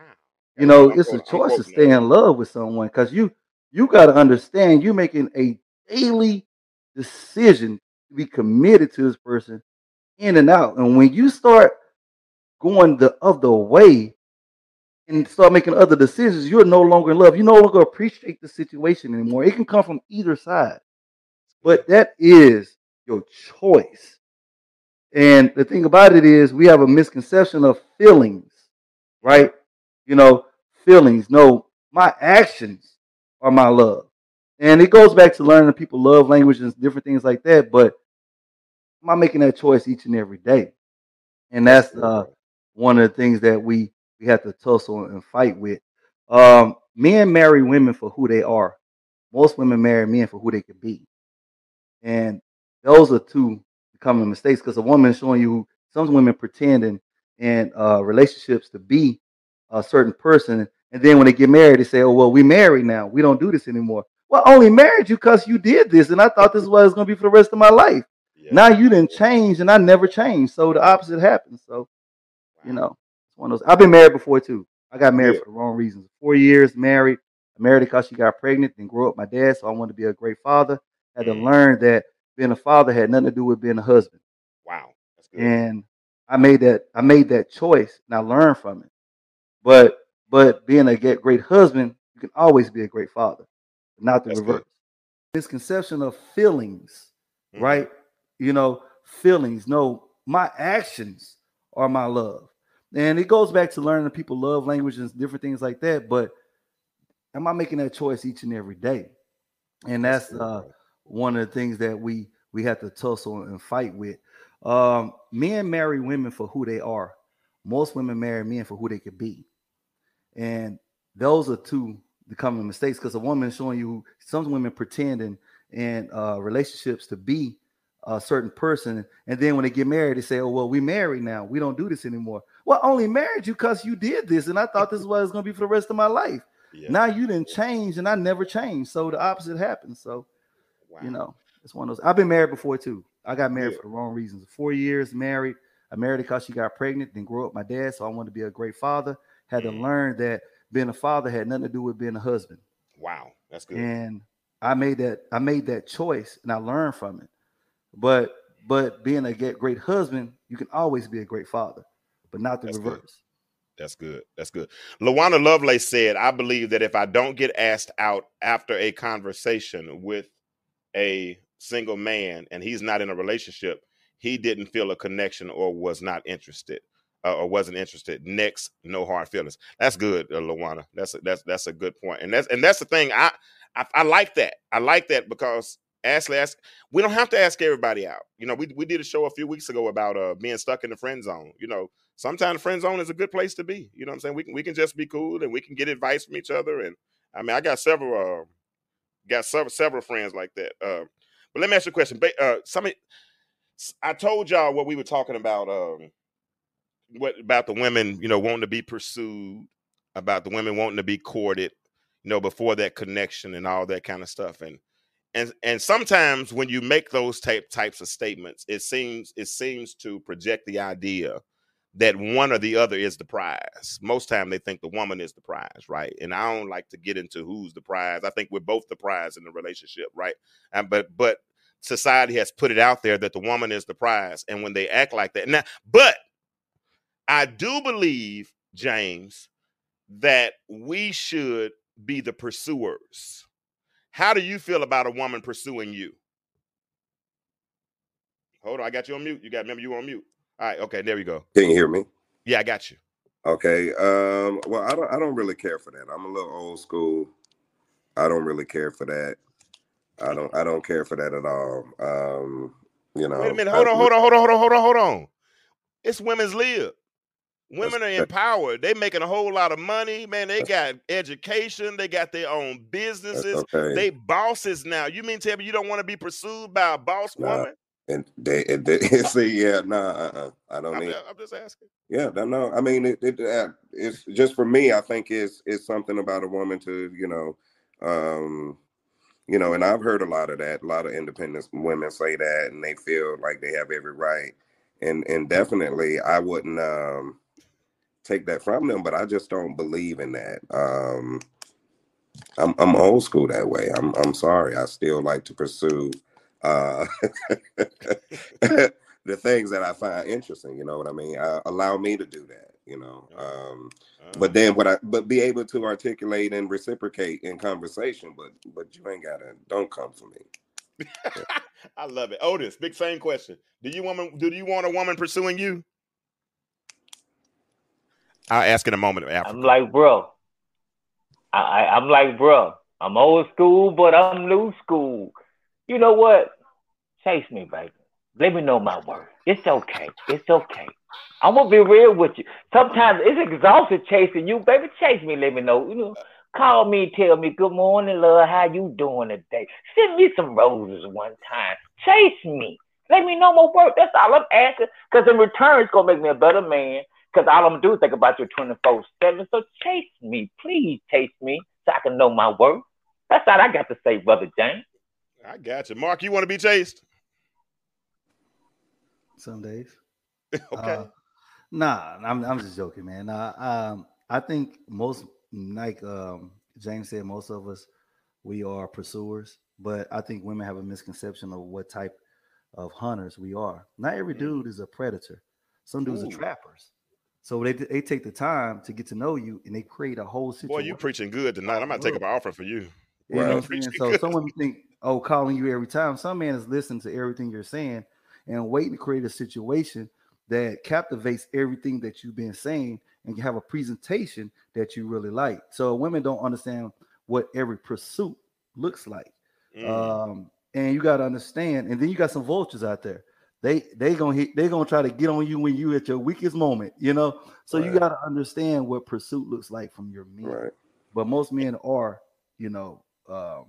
You know, it's a choice to stay in love with someone because you you got to understand you're making a daily decision to be committed to this person in and out. And when you start going the other way and start making other decisions, you're no longer in love. You no longer appreciate the situation anymore. It can come from either side, but that is your choice. And the thing about it is, we have a misconception of feelings, right? You know, feelings. No, my actions are my love. And it goes back to learning that people love language and different things like that. But am I making that choice each and every day? And that's uh, one of the things that we we have to tussle and fight with. Um, men marry women for who they are. Most women marry men for who they can be. And those are two common mistakes because a woman is showing you some women pretending in uh, relationships to be a certain person. And then when they get married, they say, oh, well, we married now. We don't do this anymore. Well, I only married you because you did this. And I thought this was what it was going to be for the rest of my life. Yeah. Now you didn't change and I never changed. So the opposite happened. So, you know, it's one of those. I've been married before too. I got married yeah. for the wrong reasons. Four years married. I married because she got pregnant and grew up my dad. So I wanted to be a great father. I had mm. to learn that being a father had nothing to do with being a husband. Wow. And I made that I made that choice and I learned from it. But but being a great husband, you can always be a great father, not the That's reverse. Good. Misconception of feelings, mm-hmm. right? You know, feelings. No, my actions are my love. And it goes back to learning that people love language and different things like that. But am I making that choice each and every day? And that's, that's uh, one of the things that we we have to tussle and fight with. Um, men marry women for who they are. Most women marry men for who they could be, and those are two common mistakes. Because a woman showing you some women pretending in uh, relationships to be a certain person, and then when they get married, they say, "Oh well, we married now. We don't do this anymore." Well, only married you because you did this, and I thought this was what it was going to be for the rest of my life. Yeah. Now you didn't change, and I never changed. So the opposite happens. So Wow. You know, it's one of those. I've been married before too. I got married yeah. for the wrong reasons. Four years married. I married because she got pregnant, then grew up my dad. So I wanted to be a great father. Had mm. to learn that being a father had nothing to do with being a husband. Wow, that's good. And I made that I made that choice and I learned from it. But but being a great husband, you can always be a great father, but not the that's reverse. Good. That's good. That's good. Lawana Lovelace said, I believe that if I don't get asked out after a conversation with a single man and he's not in a relationship, he didn't feel a connection or was not interested uh, or wasn't interested. Next, no hard feelings. That's good, uh. That's a, that's that's a good point. And that's and that's the thing. I, I I like that. I like that because Ashley ask we don't have to ask everybody out. You know, we we did a show a few weeks ago about uh being stuck in the friend zone. You know, sometimes friend zone is a good place to be. You know I'm saying? We can we can just be cool and we can get advice from each other. And I mean, I got several uh, got several several friends like that. Uh, but let me ask you a question. Uh, some, I told y'all what we were talking about. Um, what about the women? You know, wanting to be pursued, about the women wanting to be courted. You know, before that connection and all that kind of stuff. And and and sometimes when you make those type types of statements, it seems it seems to project the idea that one or the other is the prize. Most time they think the woman is the prize, right? And I don't like to get into who's the prize. I think we're both the prize in the relationship, right? And but but society has put it out there that the woman is the prize, and when they act like that, now, but I do believe, James, that we should be the pursuers. How do you feel about a woman pursuing you? Hold on, I got you on mute. You got remember you on mute. All right. Okay. There we go. Can you hear me? Yeah, I got you. Okay. Um. Well, I don't. I don't really care for that. I'm a little old school. I don't really care for that. I don't. I don't care for that at all. Um. You know. Wait a minute. Hold I, on. Hold on. Hold on. Hold on. Hold on. Hold on. It's women's lib. Women are empowered. They making a whole lot of money, man. They got education. They got their own businesses. Okay. They bosses now. You mean tell me you don't want to be pursued by a boss nah, woman? And they, and they say, yeah, no, nah, uh-uh, I don't I'm, need. I'm just asking. Yeah, no, no. I mean, it, it, uh, it's just for me. I think it's it's something about a woman to, you know, um, you know, and I've heard a lot of that. A lot of independent women say that, and they feel like they have every right. And and definitely, I wouldn't um take that from them, but I just don't believe in that. Um, I'm I'm old school that way. I'm I'm sorry. I still like to pursue uh, the things that I find interesting. You know what I mean? Uh, allow me to do that. You know. Um, but then what I but be able to articulate and reciprocate in conversation. But but you ain't gotta. Don't come for me. I love it. Otis, big same question. Do you woman do you want a woman pursuing you? I'll ask in a moment after. I'm like, bro. I, I I'm like, bro. I'm old school, but I'm new school. You know what? Chase me, baby. Let me know my worth. It's okay. It's okay. I'm gonna be real with you. Sometimes it's exhausting chasing you, baby. Chase me, let me know. You know, call me, tell me good morning, love. How you doing today? Send me some roses one time. Chase me. Let me know my work. That's all I'm asking. Cause in return, it's gonna make me a better man. Cause all I'm gonna do is think about you 24 seven. So chase me, please chase me, so I can know my worth. That's all I got to say, brother James. I got you, Mark. You want to be chased? Some days. okay. Uh, nah, I'm I'm just joking, man. Uh, um, I think most, like um, James said, most of us we are pursuers, but I think women have a misconception of what type of hunters we are. Not every Mm. dude is a predator. Some dudes Ooh. are trappers. So they they take the time to get to know you, and they create a whole situation. Boy, you preaching good tonight. I'm not taking my offer for you. You know what I'm saying? So good. some think, oh, calling you every time. Some man is listening to everything you're saying and waiting to create a situation that captivates everything that you've been saying and you have a presentation that you really like. So women don't understand what every pursuit looks like. Mm. Um, and you got to understand, and then you got some vultures out there. They they gonna hit, they gonna try to get on you when you at your weakest moment, you know. So you got to understand what pursuit looks like from your men Right. but most men are, you know, um,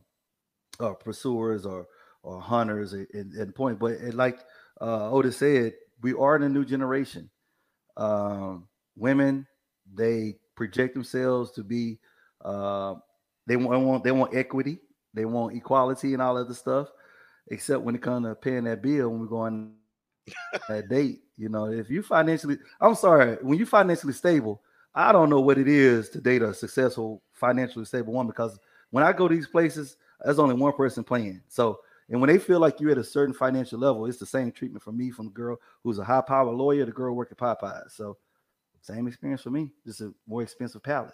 uh, pursuers or or hunters at, at point. But it, like uh, Otis said, we are in a new generation. Um, women, they project themselves to be. Uh, they want, want they want equity, they want equality, and all other stuff. Except when it comes to paying that bill when we're going that date. You know, if you financially, I'm sorry, when you financially stable, I don't know what it is to date a successful, financially stable woman because when I go to these places, there's only one person playing. So, and when they feel like you're at a certain financial level, it's the same treatment for me from the girl who's a high power lawyer, the girl working Popeyes. So, same experience for me, just a more expensive palette.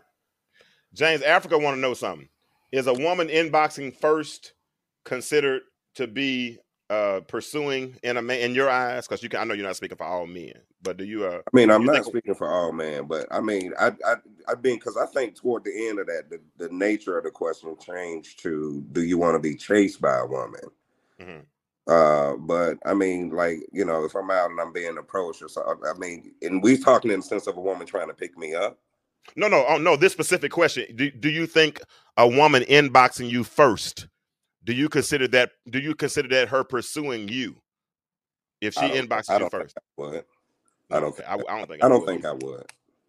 James, Africa want to know something. Is a woman inboxing first considered to be uh pursuing in a man in your eyes? Because you can I know you're not speaking for all men, but do you uh I mean, I'm not think- speaking for all men, but I mean, I, I, I mean, because I think toward the end of that, the, the nature of the question changed to, do you want to be chased by a woman? Mhm. Uh, but I mean, like, you know, if I'm out and I'm being approached or something, I mean, and we're talking in the sense of a woman trying to pick me up. No, no, oh no, this specific question. Do, do you think a woman inboxing you first? Do you consider that do you consider that her pursuing you? If she I inboxes I you first. I would. I don't okay. I, I don't think I don't would think. I would.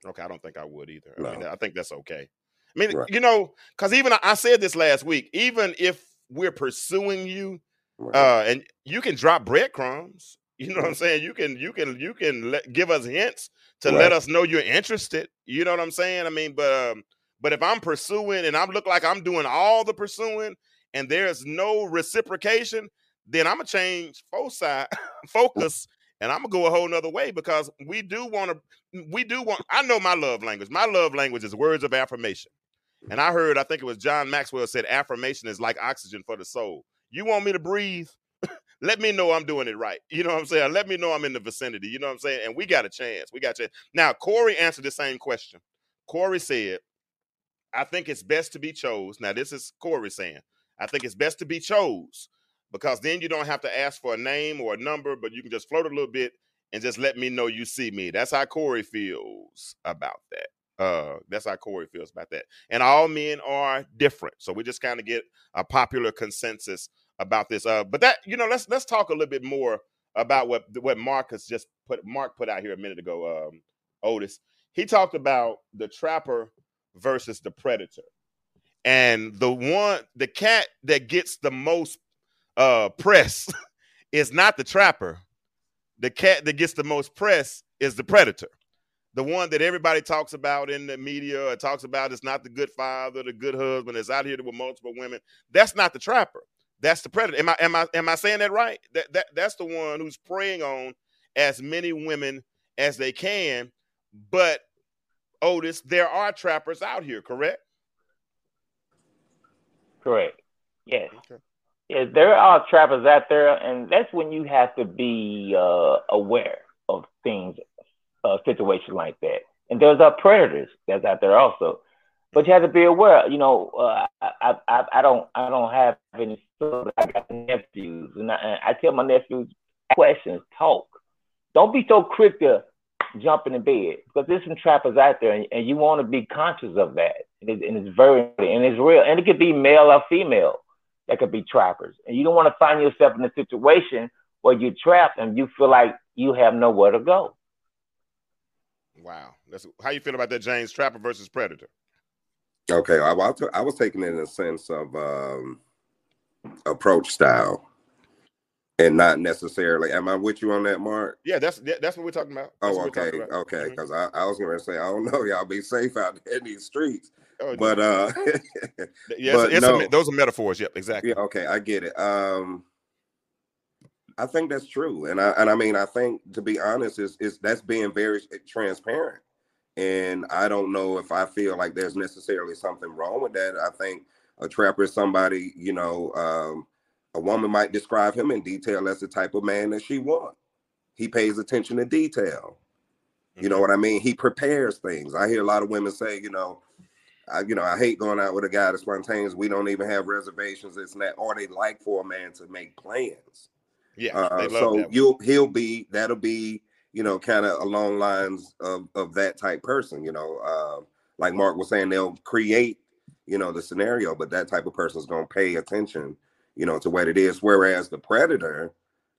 Okay, I don't think I would either. I mean, I think that's okay. I mean, Right. you know, because even I- I said this last week. Even if we're pursuing you, Right. uh, and you can drop breadcrumbs. You know what I'm saying? You can, you can, you can let, give us hints to let us know you're interested. You know what I'm saying? I mean, but um, but if I'm pursuing and I look like I'm doing all the pursuing and there's no reciprocation, then I'm gonna change foci focus and I'm gonna go a whole nother way because we do want to. We do want. I know my love language. My love language is words of affirmation. And I heard, I think it was John Maxwell said, affirmation is like oxygen for the soul. You want me to breathe? Let me know I'm doing it right. You know what I'm saying? Let me know I'm in the vicinity. You know what I'm saying? And we got a chance. We got a chance. Now, Corey answered the same question. Corey said, I think it's best to be chose. Now, this is Corey saying, I think it's best to be chose because then you don't have to ask for a name or a number, but you can just float a little bit and just let me know you see me. That's how Corey feels about that. Uh, that's how Corey feels about that. And all men are different, so we just kind of get a popular consensus about this. Uh, but that you know, let's let's talk a little bit more about what what Marcus just put Mark put out here a minute ago. Um, Otis, he talked about the trapper versus the predator, and the one the cat that gets the most uh press is not the trapper. The cat that gets the most press is the predator. the one that everybody talks about in the media or talks about is not the good father, the good husband, is out here with multiple women. That's not the trapper. That's the predator. Am I am I am I saying that right? That that that's the one who's preying on as many women as they can. But Otis, there are trappers out here, correct? Correct. Yes. Okay. Yes, there are trappers out there, and that's when you have to be uh, aware of things, uh, situations like that. And there's our predators that's out there also, but you have to be aware. You know, uh, I, I I don't I don't have any. I got nephews, and I, I tell my nephews questions, talk. Don't be so quick to jump in bed because there's some trappers out there, and, and you want to be conscious of that. And, it, and it's very and it's real, and it could be male or female that could be trappers, and you don't want to find yourself in a situation where you're trapped and you feel like you have nowhere to go. Wow, that's how you feel about that, James Trapper versus Predator. Okay, I, I was taking it in a sense of um, approach style and not necessarily. Am I with you on that, Mark? Yeah, that's that's what we're talking about. That's oh, okay, about. okay. Because mm-hmm. I, I was going to say, I don't know, y'all be safe out in these streets. Oh, but uh, yes, but no. a, those are metaphors. Yep, exactly. Yeah, okay, I get it. Um, I think that's true, and I and I mean, I think to be honest, is is that's being very transparent. And I don't know if I feel like there's necessarily something wrong with that. I think a trapper is somebody, you know, um, a woman might describe him in detail as the type of man that she wants. He pays attention to detail. You know mm-hmm. what I mean? He prepares things. I hear a lot of women say, you know, I, you know, I hate going out with a guy that's spontaneous. We don't even have reservations. It's not, or they like for a man to make plans. Yeah. Uh, so you'll he'll be that'll be you know kind of along lines of of that type person. You know, uh, like Mark was saying, they'll create you know the scenario, but that type of person is going to pay attention you know, to what it is. Whereas the predator,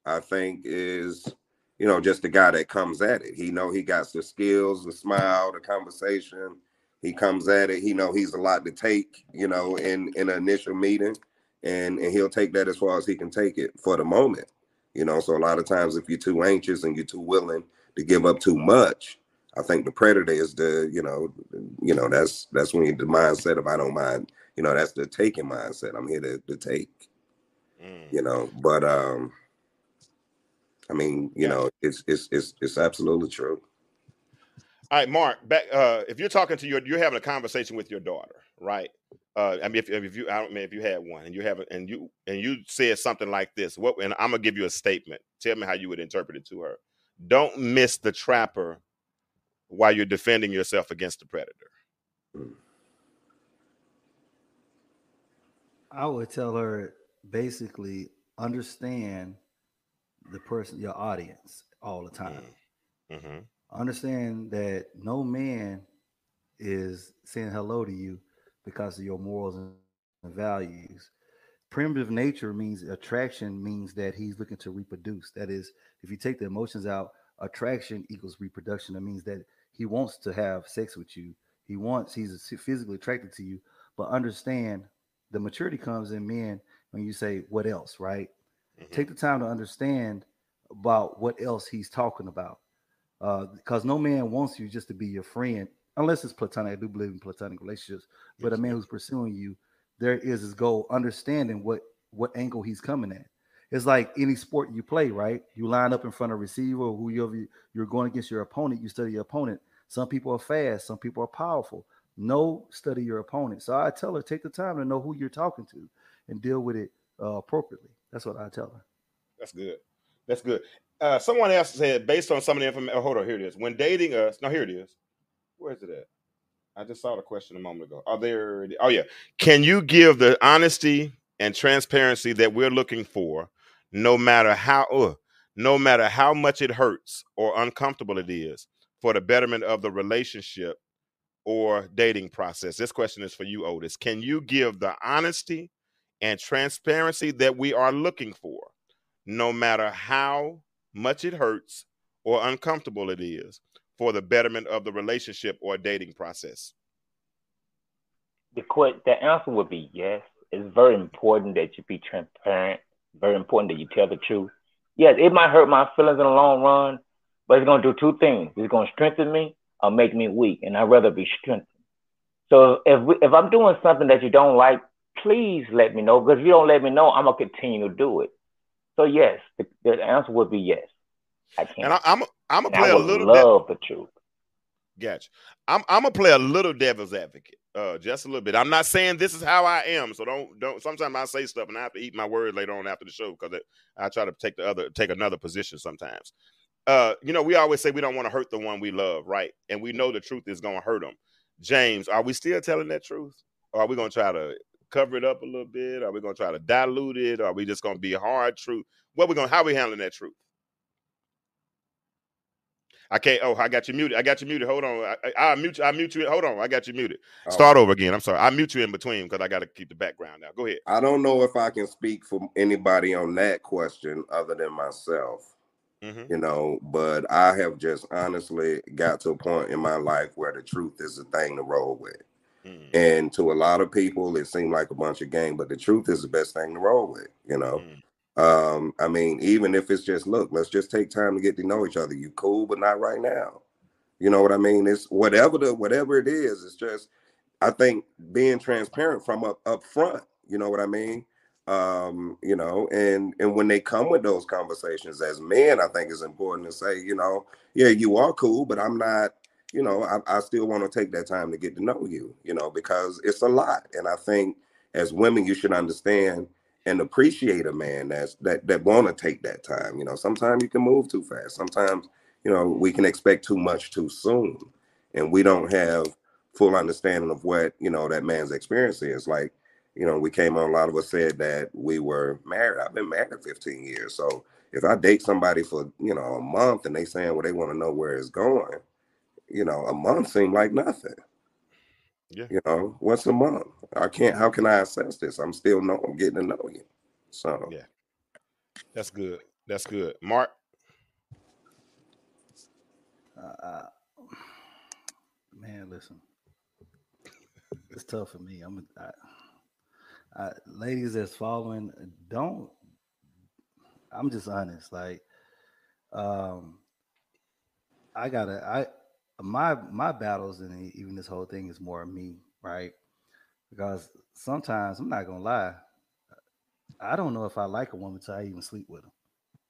I think, is you know just the guy that comes at it. He know he got the skills, the smile, the conversation. He comes at it. He know he's a lot to take. You know, in in an initial meeting, and and he'll take that as far as he can take it for the moment. You know, so a lot of times if you're too anxious and you're too willing to give up too much, I think the predator is the, you know, you know, that's that's when the mindset of I don't mind, you know, that's the taking mindset. I'm here to, to take. Mm. You know, but um, I mean, you yeah. know, it's it's it's it's absolutely true. All right, Mark. Back, uh, if you're talking to your, you're having a conversation with your daughter, right? Uh, I mean, if, if you, I don't mean if you had one, and you have, and you, and you said something like this. What? And I'm gonna give you a statement. Tell me how you would interpret it to her. Don't miss the trapper while you're defending yourself against the predator. Hmm. I would tell her basically understand the person, your audience, all the time. Mm-hmm. Understand that no man is saying hello to you because of your morals and values. Primitive nature means attraction means that he's looking to reproduce. That is, if you take the emotions out, attraction equals reproduction. That means that he wants to have sex with you. He wants, he's physically attracted to you. But understand the maturity comes in men when you say what else, right? Mm-hmm. Take the time to understand about what else he's talking about. Uh, because no man wants you just to be your friend, unless it's platonic. I do believe in platonic relationships, but a man who's pursuing you, there is his goal, understanding what what angle he's coming at. It's like any sport you play, right? You line up in front of a receiver or whoever you're going against your opponent, you study your opponent. Some people are fast, some people are powerful. No, study your opponent. So I tell her, take the time to know who you're talking to and deal with it uh, appropriately. That's what I tell her. That's good. That's good. Uh, someone else said, based on some of the information. Oh, hold on, here it is. When dating us, no, here it is. Where is it at? I just saw the question a moment ago. Are there? Oh yeah. Can you give the honesty and transparency that we're looking for, no matter how, uh, no matter how much it hurts or uncomfortable it is, for the betterment of the relationship or dating process? This question is for you, Otis. Can you give the honesty and transparency that we are looking for, no matter how much it hurts or uncomfortable it is, for the betterment of the relationship or dating process? The, the answer would be yes. It's very important that you be transparent, very important that you tell the truth. Yes, it might hurt my feelings in the long run, but it's going to do two things. It's going to strengthen me, or make me weak, and I'd rather be strengthened. So if we, if I'm doing something that you don't like, please let me know. Because if you don't let me know, I'm gonna continue to do it. So yes, the, the answer would be yes. I can't. And I, I'm I'm gonna play a little. love the truth. Gotcha. I'm I'm gonna play a little devil's advocate, uh, just a little bit. I'm not saying this is how I am, so don't don't. Sometimes I say stuff and I have to eat my words later on after the show because I try to take the other take another position sometimes. Uh, you know, we always say we don't want to hurt the one we love, right? And we know the truth is gonna hurt them. James, are we still telling that truth, or are we gonna try to cover it up a little bit? Are we gonna try to dilute it? Are we just gonna be hard truth? What we gonna how we handling that truth? I can't. Oh, I got you muted. I got you muted. Hold on. I, I, mute. you- I mute you. Hold on. I got you muted. Oh. Start over again. I'm sorry. I mute you in between because I got to keep the background now. Go ahead. I don't know if I can speak for anybody on that question other than myself, hmm you know, but I have just honestly got to a point in my life where the truth is the thing to roll with. Mm And to a lot of people, it seemed like a bunch of game, but the truth is the best thing to roll with, you know. mm Um, I mean, even if it's just look, let's just take time to get to know each other. You cool, but not right now. You know what I mean? It's whatever the whatever it is, it's just I think being transparent from up up front, you know what I mean? Um, you know, and and when they come with those conversations as men, I think it's important to say, you know, yeah, you are cool, but I'm not, you know, I, I still want to take that time to get to know you, you know, because it's a lot. And I think as women, you should understand and appreciate a man that's that that want to take that time. You know, sometimes you can move too fast. Sometimes, you know, we can expect too much too soon, and we don't have full understanding of what you know that man's experience is. Like, you know, we came on. A lot of us said that we were married. I've been married 15 years, so if I date somebody for you know a month and they saying well they want to know where it's going, you know, a month seemed like nothing. Yeah. You know, what's a month? I can't. How can I assess this? I'm still know. I'm getting to know you. So Yeah. That's good. That's good. Mark. Uh, uh, man, listen, it's tough for me. I'm, I, I, ladies that's following, don't. I'm just honest. Like, um, I gotta. I my my battles and even this whole thing is more of me, right? Because sometimes I'm not gonna lie. I don't know if I like a woman till I even sleep with them.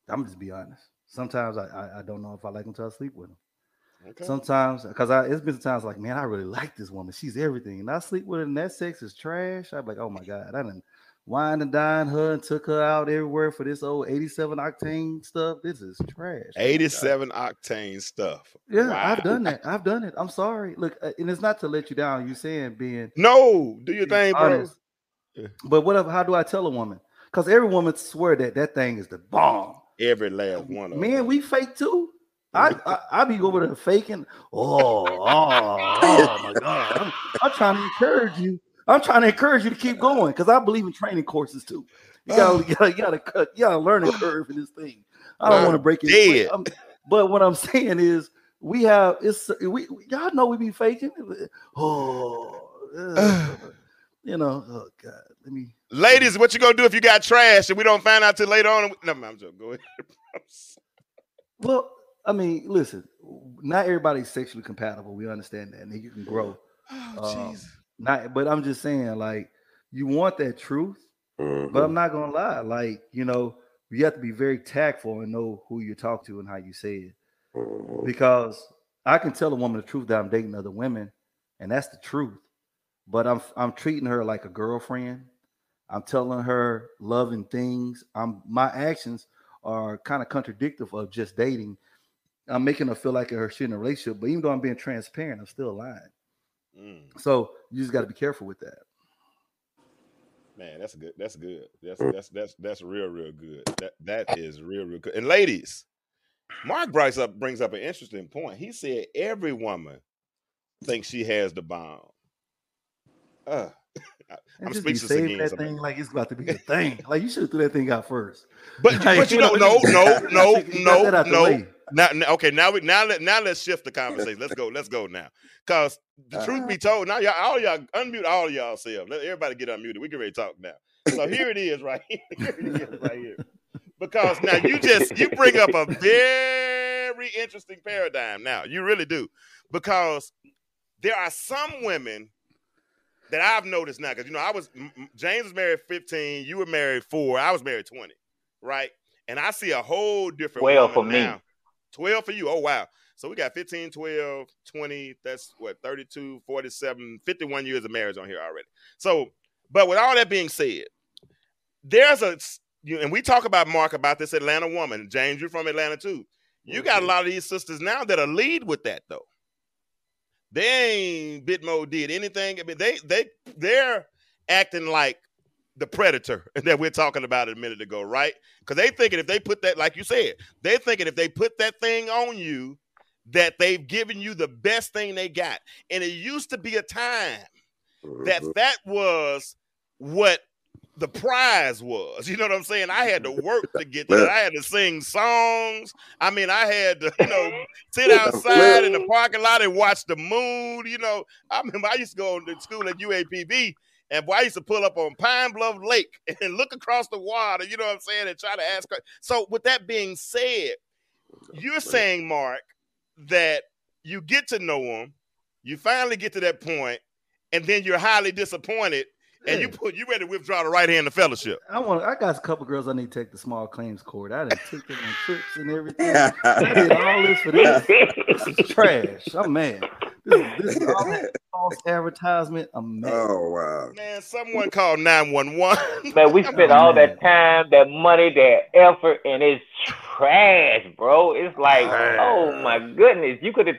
I'm just be honest. Sometimes I, I, I don't know if I like them till I sleep with them. Okay. Sometimes, because I it's been times like, man, I really like this woman. She's everything. And I sleep with her, and that sex is trash. I'm like, oh my god, I done wine and dine her and took her out everywhere for this old 87 octane stuff. This is trash. Oh 87 octane stuff. Yeah, Wow. I've done that. I've done it. I'm sorry. Look, uh, and it's not to let you down. You saying being No, do your thing, bro. Yeah. But what? How do I tell a woman? Because every woman swear that that thing is the bomb. Every last one of Man, them. we fake too. I, I I be over there faking. Oh, oh, oh my God! I'm, I'm trying to encourage you. I'm trying to encourage you to keep going because I believe in training courses too. You gotta, you gotta, you gotta cut, you gotta learn a curve in this thing. I don't want to break it. But what I'm saying is, we have it's we, y'all know we be faking. Oh, ugh. you know. Oh God, let me. Ladies, what you gonna do if you got trash and we don't find out till later on? No, I'm joking. Go ahead. Well, I mean, listen, not everybody's sexually compatible. We understand that, and you can grow. oh, Um, jeez. Not, but I'm just saying, like, you want that truth, mhm. but I'm not gonna lie, like, you know, you have to be very tactful and know who you talk to and how you say it, Mhm. because I can tell a woman the truth that I'm dating other women, and that's the truth. But I'm I'm treating her like a girlfriend. I'm telling her loving things. I'm my actions are kind of contradictory of just dating. I'm making her feel like her she's in a relationship, but even though I'm being transparent, I'm still lying. Mm, So you just got to be careful with that. man, that's good. That's good. That's that's that's that's real, real good. That that is real, real good. And ladies, Mark Bryce up brings up an interesting point. He said every woman thinks she has the bomb. Uh, I- And I'm just be speechless again. that somebody. thing like it's about to be a thing. like you should have threw that thing out first. But Like, but you know, no, no, no, no, no. Now, now- okay, now we now let now let's shift the conversation. Let's go, let's go now. Cause the truth uh-huh. be told, now y'all all y'all unmute all y'all self. Let everybody get unmuted. We can ready to talk now. So here it is, right here. Here it is, right here. Because now you just you bring up a very interesting paradigm now. You really do. Because there are some women that I've noticed now, because you know, I was James was married 15, you were married four, I was married 20, right? And I see a whole different 12 for now. me. 12 for you. Oh wow. So we got 15, 12, 20, that's what 32, 47, 51 years of marriage on here already. So, but with all that being said, there's a you, and we talk about Mark about this Atlanta woman. James, you're from Atlanta too. You got a mm-hmm. lot of these sisters now that are lead with that though. They ain't Bitmo did anything. I mean, they they they're acting like the predator that we're talking about a minute ago, right? Because they thinking if they put that, like you said, they thinking if they put that thing on you, that they've given you the best thing they got. And it used to be a time that mm-hmm. that was what the prize was. You know what I'm saying? I had to work to get that. I had to sing songs. I mean, I had to, you know, sit outside in the parking lot and watch the moon. You know, I remember I used to go to school at UAPB and boy, I used to pull up on Pine Bluff Lake and look across the water, you know what I'm saying, and try to ask. So, with that being said, you're saying, Mark, that you get to know him, you finally get to that point, and then you're highly disappointed and you put you ready to withdraw the right hand of fellowship. I want. I got a couple girls I need to take the small claims court. I done took them on trips and everything. I did all this for this. This is trash. I'm mad. This is, this is all that false advertisement. I'm mad. Oh wow, man! Someone called nine one one. Man, we spent all that time, that money, that effort, and it's trash, bro. It's like, oh my goodness, you could have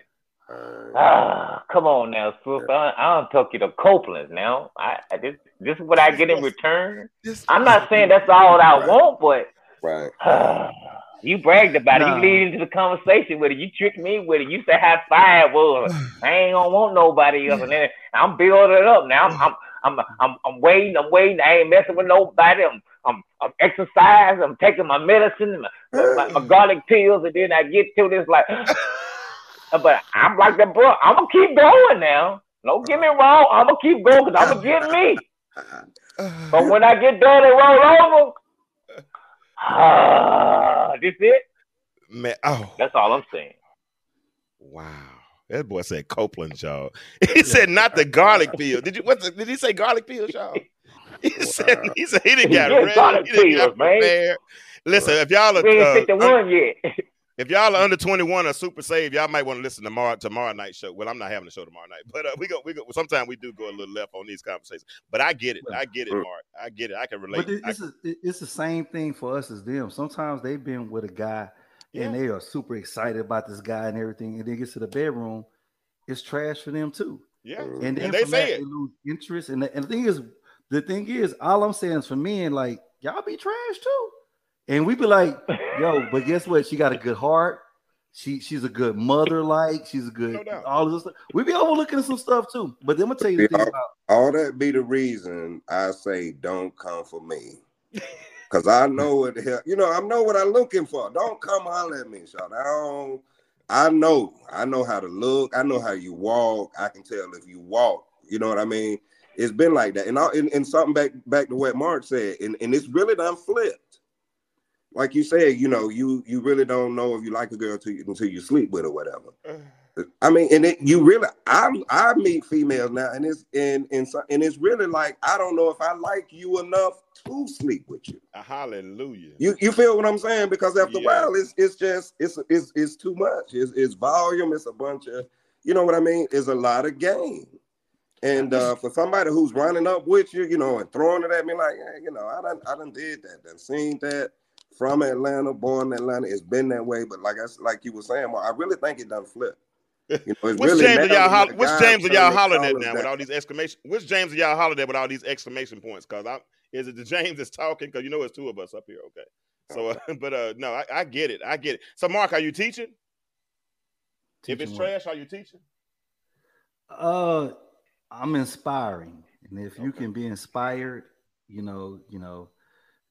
Ah, come on now, Swoop. I, I don't talk you to Copeland now. I, I this this is what I get in return. I'm not saying that's all I want, but right. you bragged about it. You lead into the conversation with it. You tricked me with it. You said how five was. I ain't gonna want nobody else. And then I'm building it up now. I'm I'm I'm I'm, I'm waiting. I'm waiting. I ain't messing with nobody. I'm I'm, I'm exercising. I'm taking my medicine, my, my, my garlic pills, and then I get to this like. But I'm like that, bro. I'm gonna keep going now. Don't get me wrong. I'm gonna keep going because I'm gonna get me. but when I get done and roll over, ah, this it. Man, oh, that's all I'm saying. Wow. That boy said Copeland, y'all. He said not the garlic peel. Did you? What? The, did he say garlic peel, y'all? He wow. said he said he didn't got ready. He didn't got prepared. Listen, if y'all are, we ain't uh, the one yet. If y'all are under 21 or super saved, y'all might want to listen to tomorrow tomorrow night show. Well, I'm not having a show tomorrow night, but uh, we go we go. Sometimes we do go a little left on these conversations, but I get it. I get it, Mark. I get it. I can relate. But it's, I, it's the same thing for us as them. Sometimes they've been with a guy yeah. and they are super excited about this guy and everything, and then gets to the bedroom, it's trash for them too. Yeah, and and they say that, it. They lose interest, and the, and the thing is, the thing is, all I'm saying is for men, like y'all be trash too. And we'd be like, yo, but guess what? She got a good heart. She she's a good mother, like she's a good no all this stuff. We be overlooking some stuff too. But then I'm gonna tell you the all, about all that be the reason I say don't come for me. Cause I know what the hell, you know, I know what I'm looking for. Don't come holler at me, Sean. I don't I know. I know how to look. I know how you walk. I can tell if you walk. You know what I mean? It's been like that. And, I, and, and something back back to what Mark said, and, and it's really done flipped like you said, you know, you you really don't know if you like a girl until you, until you sleep with or whatever. I mean, and it, you really, I I meet females now, and it's and and so, and it's really like I don't know if I like you enough to sleep with you. hallelujah. You you feel what I'm saying? Because after yeah. a while, it's it's just it's it's it's too much. It's it's volume. It's a bunch of you know what I mean. It's a lot of game. And uh, for somebody who's running up with you, you know, and throwing it at me like, hey, you know, I done I done did that, done seen that from Atlanta, born in Atlanta. It's been that way, but like I like you were saying, well, I really think it done flip. You know, which really James are y'all ho- which James are y'all hollering at now with all these exclamation? Which James are y'all hollering at with all these exclamation points? Because I'm is it the James that's talking? Because you know it's two of us up here. Okay, so uh, but uh no, I, I, get it. I get it. So Mark, are you teaching? teaching if it's what? trash, are you teaching? Uh, I'm inspiring, and if okay. you can be inspired, you know, you know,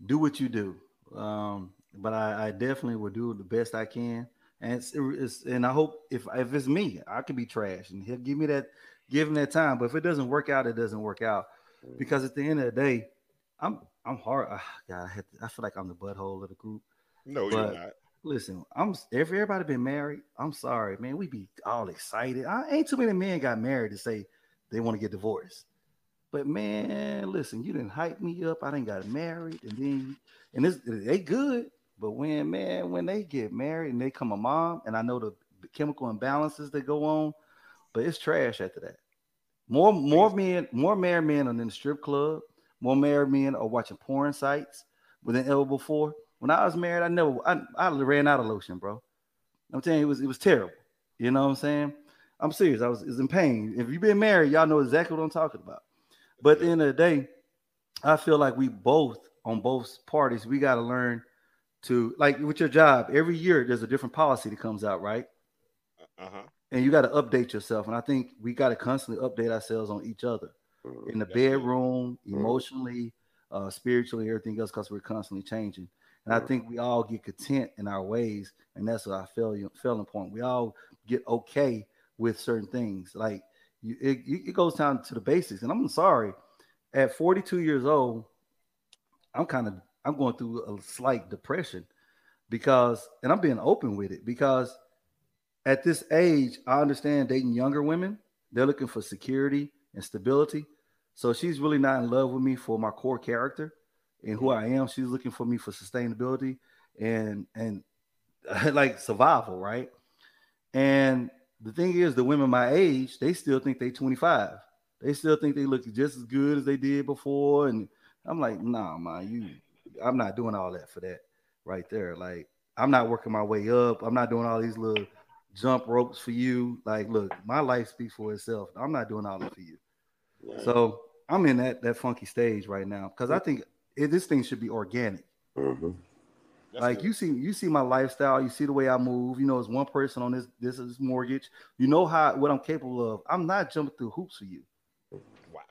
do what you do. Um, but I, I, definitely will do the best I can. And it's, it's, and I hope if if it's me, I could be trash, and he'll give me that, give him that time. But if it doesn't work out, it doesn't work out, mm. because at the end of the day, I'm I'm hard. Uh, God, I, to, I feel like I'm the butthole of the group. No, but, you're not. listen, I'm if everybody been married, I'm sorry, man. We be all excited. I ain't too many men got married to say they want to get divorced. But man, listen, you didn't hype me up. I didn't got married, and then and this they good. But when man, when they get married and they come a mom, and I know the chemical imbalances that go on, but it's trash after that. More more men, more married men are in the strip club. More married men are watching porn sites than ever before. When I was married, I never I, I ran out of lotion, bro. I'm telling you, it was it was terrible. You know what I'm saying? I'm serious. I was, was in pain. If you've been married, y'all know exactly what I'm talking about. But at the end of the day, I feel like we both on both parties, we got to learn to like with your job. Every year, there's a different policy that comes out, right? Uh-huh. And you got to update yourself. And I think we got to constantly update ourselves on each other Mm-hmm. in the good. bedroom, emotionally, uh, spiritually, everything else, because we're constantly changing. And I Mhm. think we all get content in our ways, and that's what I feel failing point. We all get okay with certain things. Like you, it, it goes down to the basics. And I'm sorry, at 42 years old, I'm kind of I'm going through a slight depression because, and I'm being open with it because at this age, I understand dating younger women. They're looking for security and stability. So she's really not in love with me for my core character and who I am. She's looking for me for sustainability and and like survival, right? And the thing is, the women my age, they still think they 25. They still think they look just as good as they did before. And I'm like, nah, man, you I'm not doing all that for that right there. Like, I'm not working my way up. I'm not doing all these little jump ropes for you. Like, look, my life speaks for itself. I'm not doing all that for you. Right. So I'm in that that funky stage right now because I think it, this thing should be organic. Mhm. That's like good. you see, you see my lifestyle, you see the way I move. You know, it's one person on this this is mortgage. You know how what I'm capable of. I'm not jumping through hoops for you. Wow.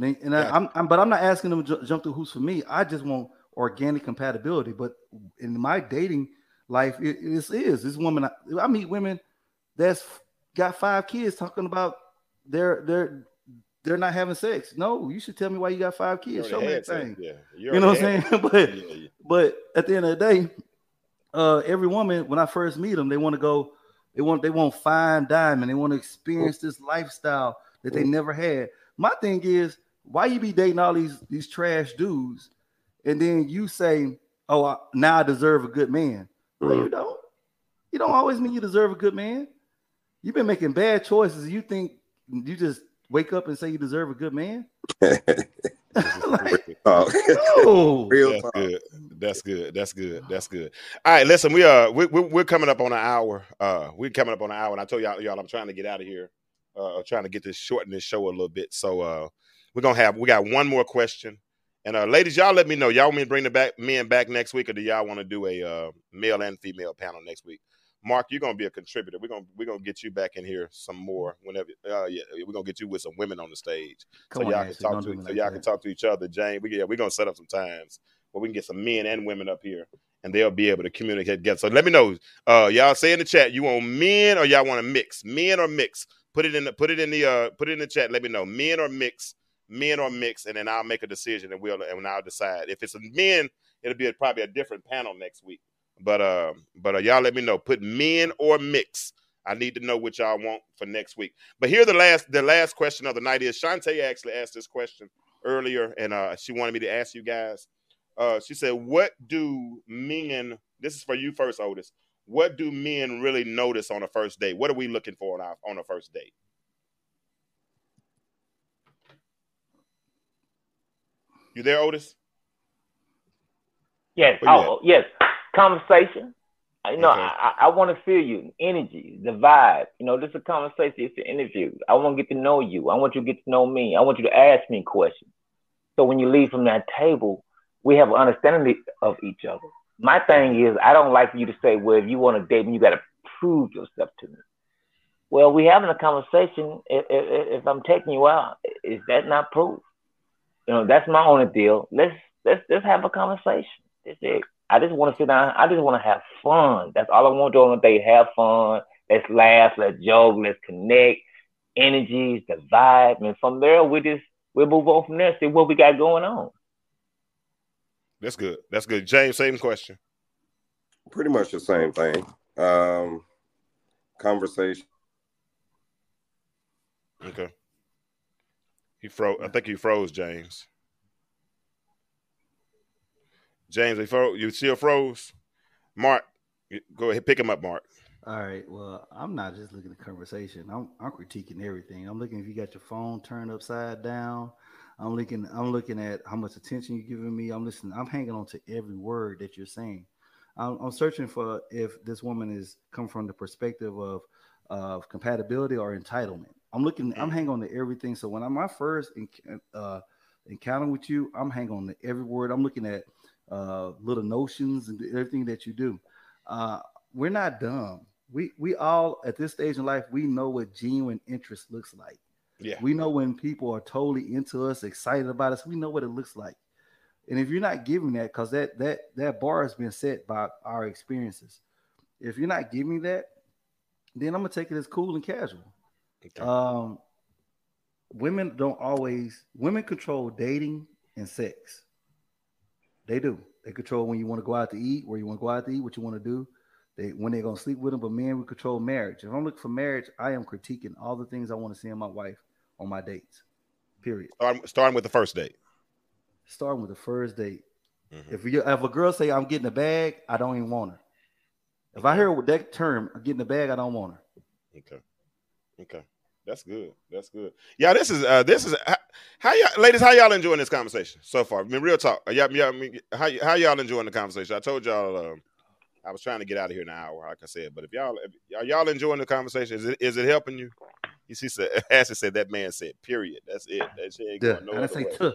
And, and I, Gotcha. I'm, I'm, but I'm not asking them to ju- jump through hoops for me. I just want organic compatibility. But in my dating life, it, it is this woman. I, I meet women that's got five kids talking about they're they're they're not having sex. No, you should tell me why you got five kids. Show me that thing. Yeah. You know what I'm saying? but Yeah, yeah. but at the end of the day, uh, every woman when I first meet them, they want to go. They want they want fine diamond. They want to experience this lifestyle that they never had. My thing is, why you be dating all these these trash dudes, and then you say, "Oh, I, now I deserve a good man." No, you don't. You don't always mean you deserve a good man. You've been making bad choices. You think you just wake up and say you deserve a good man? like, Talk. no. Real That's talk. good. That's good. That's good. That's good. All right, listen, we are we, we, we're coming up on an hour. Uh, we're coming up on an hour, and I told y'all, y'all, I'm trying to get out of here. Uh, trying to get this shorten this show a little bit. So uh, we're gonna have we got one more question, and uh, ladies, y'all let me know. Y'all want me to bring the back men back next week, or do y'all want to do a uh, male and female panel next week? Mark, you're gonna be a contributor. We're gonna we're gonna get you back in here some more whenever. Uh, yeah, we're gonna get you with some women on the stage Come so on, y'all Ashley, can talk to so like y'all that. can talk to each other. Jane, we yeah, we're gonna set up some times where we can get some men and women up here and they'll be able to communicate together. So let me know. Uh y'all say in the chat, you want men or y'all want to mix? Men or mix? Put it in the put it in the uh put it in the chat. Let me know. Men or mix, men or mix, and then I'll make a decision and we'll and I'll decide. If it's a men, it'll be a, probably a different panel next week. But uh, but uh, y'all let me know. Put men or mix. I need to know what y'all want for next week. But here the last the last question of the night is Shantae actually asked this question earlier, and uh, she wanted me to ask you guys. Uh, she said, "What do men? This is for you first, Otis. What do men really notice on a first date? What are we looking for on our on a first date?" You there, Otis? Yes. Oh, yes. Conversation. You know, Okay. I, I want to feel you, energy, the vibe. You know, this is a conversation. It's an interview. I want to get to know you. I want you to get to know me. I want you to ask me questions. So when you leave from that table, we have an understanding of each other. My thing is, I don't like for you to say, well, if you want to date me, you got to prove yourself to me. Well, we having a conversation. If, if, if I'm taking you out, is that not proof? You know, that's my only deal. Let's let's let's have a conversation. That's it. I just want to sit down. I just want to have fun. That's all I want to do on a date. Have fun. Let's laugh. Let's joke. Let's connect. Energies, the vibe, and from there we just we'll move on from there. See what we got going on. That's good. That's good. James, same question. pretty much the same thing. Um, conversation. Okay. He froze. I think he froze, James. James. You still froze? Mark, go ahead, pick him up, Mark. All right. Well, I'm not just looking at the conversation. I'm I'm critiquing everything. I'm looking if you got your phone turned upside down. I'm looking. I'm looking at how much attention you're giving me. I'm listening. I'm hanging on to every word that you're saying. I'm, I'm searching for if this woman is come from the perspective of of compatibility or entitlement. I'm looking. I'm hanging on to everything. So when I'm my first uh, encounter with you, I'm hanging on to every word. I'm looking at uh, little notions and everything that you do. Uh, we're not dumb we we all at this stage in life we know what genuine interest looks like. Yeah. We know when people are totally into us, excited about us. We know what it looks like. And if you're not giving that, because that that that bar has been set by our experiences. If you're not giving that, then I'm gonna take it as cool and casual. Okay. Um, women don't always women control dating and sex. They do. They control when you want to go out to eat, where you want to go out to eat, what you want to do. They when they're gonna sleep with them, but men we control marriage. If I'm looking for marriage, I am critiquing all the things I want to see in my wife on my dates. Period. Starting, starting with the first date. Starting with the first date. Mm-hmm. If you if a girl say I'm getting a bag, I don't even want her. If I hear that term, getting a bag, I don't want her. Okay. Okay. That's good. That's good. Yeah, this is uh this is how, how y'all ladies, how y'all enjoying this conversation so far? I mean, real talk. Y'all, y'all, how, how y'all enjoying the conversation? I told y'all um, I was trying to get out of here in an hour, like I said. But if y'all if, are y'all enjoying the conversation, is it is it helping you? You see, said Ashley said that man said period. That's it. That shit ain't going nowhere. I say tuh.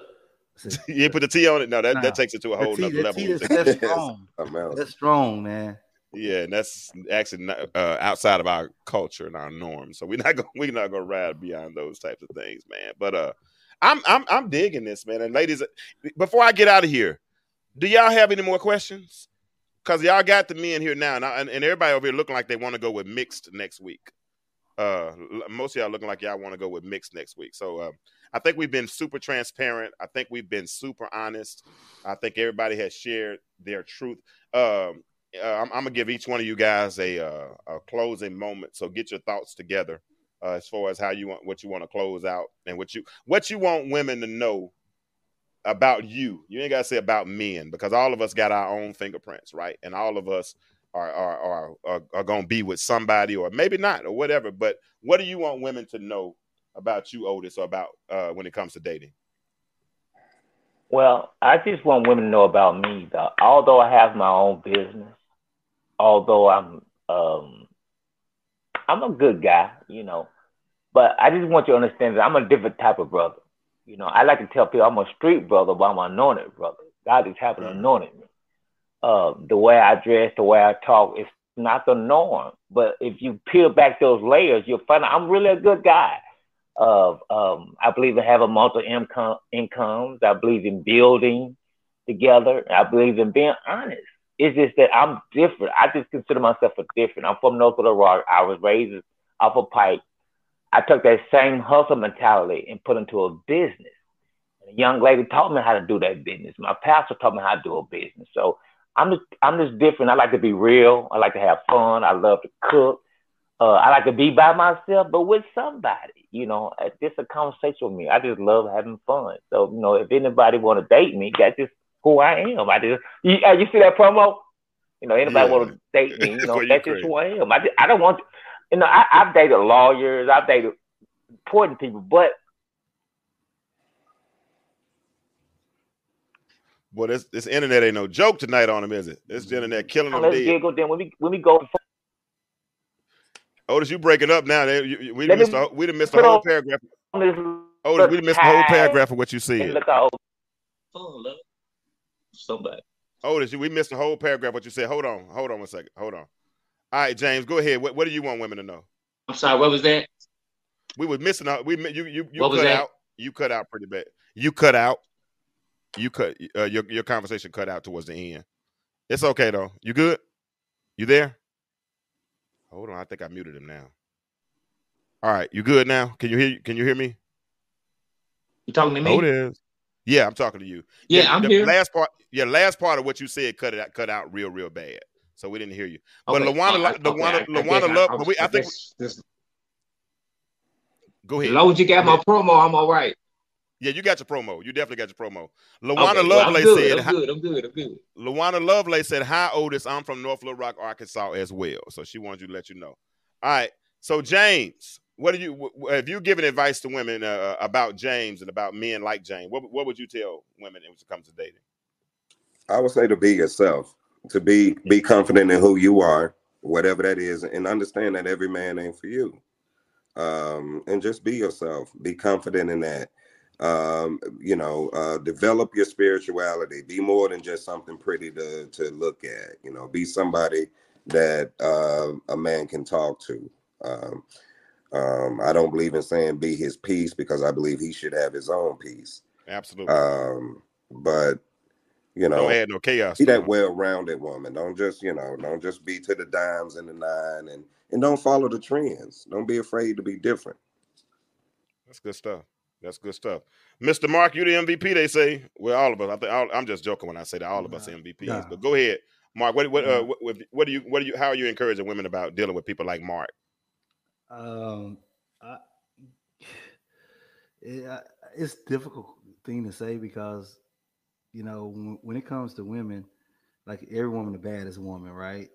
you put the T on it. No, that, nah, that takes it to a whole T, nother level. T, that's, strong. that's strong, man. Yeah, and that's actually not, uh, outside of our culture and our norms. So we're not going we're not gonna ride beyond those types of things, man. But uh, I'm I'm I'm digging this, man. And ladies, before I get out of here, do y'all have any more questions? because y'all got the men here now, and, I, and, and everybody over here looking like they want to go with mixed next week. Uh, most of y'all looking like y'all want to go with mixed next week. So uh, I think we've been super transparent. I think we've been super honest. I think everybody has shared their truth. Um, uh, I'm, I'm, gonna give each one of you guys a uh, a closing moment. So get your thoughts together uh, as far as how you want what you want to close out and what you what you want women to know about you. You ain't got to say about men because all of us got our own fingerprints, right? And all of us are are are are, are to be with somebody or maybe not or whatever. But what do you want women to know about you, Otis, or about uh, when it comes to dating? Well, I just want women to know about me. Though. Although I have my own business, although I'm um, I'm a good guy, you know, but I just want you to understand that I'm a different type of brother. You know, I like to tell people I'm a street brother, but I'm an anointed brother. God is having mm. anointed me. Uh, the way I dress, the way I talk, is not the norm. But if you peel back those layers, you'll find out I'm really a good guy. Of um, I believe in having multiple income incomes. I believe in building together. I believe in being honest. It's just that I'm different. I just consider myself a different. I'm from North Little Rock. I was raised off a pipe. I took that same hustle mentality and put into a business. And a young lady taught me how to do that business. My pastor taught me how to do a business. So I'm just I'm just different. I like to be real. I like to have fun. I love to cook. Uh, I like to be by myself, but with somebody. You know, just a conversation with me. I just love having fun. So you know, if anybody want to date me, that's just who I am. I just you, uh, you see that promo. You know, anybody yeah. want to date me? You know, that's just who I am. I, just, I don't want you know, I, I've dated lawyers, I've dated important people, but Boy, this this internet ain't no joke tonight on them, is it? This internet killing them. Let's giggle. Then when we when we go. Otis, you breaking up now? We we missed a, we done missed a whole paragraph. Otis, we missed a whole paragraph of what you said. Look out. Oh, Somebody. Otis, we missed a whole paragraph. What you said? Hold on, hold on one second. Hold on. All right, James, go ahead. What, what do you want women to know? I'm sorry. What was that? We were missing out. We you you you what cut out. You cut out pretty bad. You cut out. You cut uh, your your conversation cut out towards the end. It's okay though. You good? You there? Hold on. I think I muted him now. All right, you good now? Can you hear? Can you hear me? You talking to me? Oh, it is. Yeah, I'm talking to you. Yeah, yeah I'm the here. Last part. Yeah, last part of what you said cut it out. Cut out real, real bad. so we didn't hear you. But Okay, Lawana, oh, all right, Lawana, okay, I- I Lawana I- love. I but we, I was- think. guess this- Go As ahead. long as you got my promo, I'm all right. Yeah, you got your promo. You definitely got your promo. Okay, Lawana well, I'm Lovelace good, said. I'm good. I'm good. I'm good. Lawana Lovelace said, "Hi, Otis. I'm from North Little Rock, Arkansas, as well." So she wants you to let you know. All right. So James, what do you have you given advice to women uh, about James and about men like James? What what would you tell women when it comes to dating? I would say to be yourself, to be be confident in who you are, whatever that is, and understand that every man ain't for you. Um, and just be yourself. Be confident in that. Um, you know, uh, develop your spirituality. Be more than just something pretty to to look at. You know, be somebody that uh, a man can talk to. Um, um, I don't believe in saying be his peace because I believe he should have his own peace. Absolutely. Um, but you know, Don't add no chaos. be that it. well-rounded woman. Don't just, you know, don't just be to the dimes and the nine and and don't follow the trends. Don't be afraid to be different. That's good stuff. That's good stuff. Mr. Mark, you the MVP. They say. Well, all of us. I think all, I'm just joking when I say that all of us are MVPs. nah. But go ahead, Mark. What what, uh, what what what do you what do you how are you encouraging women about dealing with people like Mark? Um, I, it, I, it's difficult thing to say because you know when, when it comes to women, like every woman, the baddest woman, right?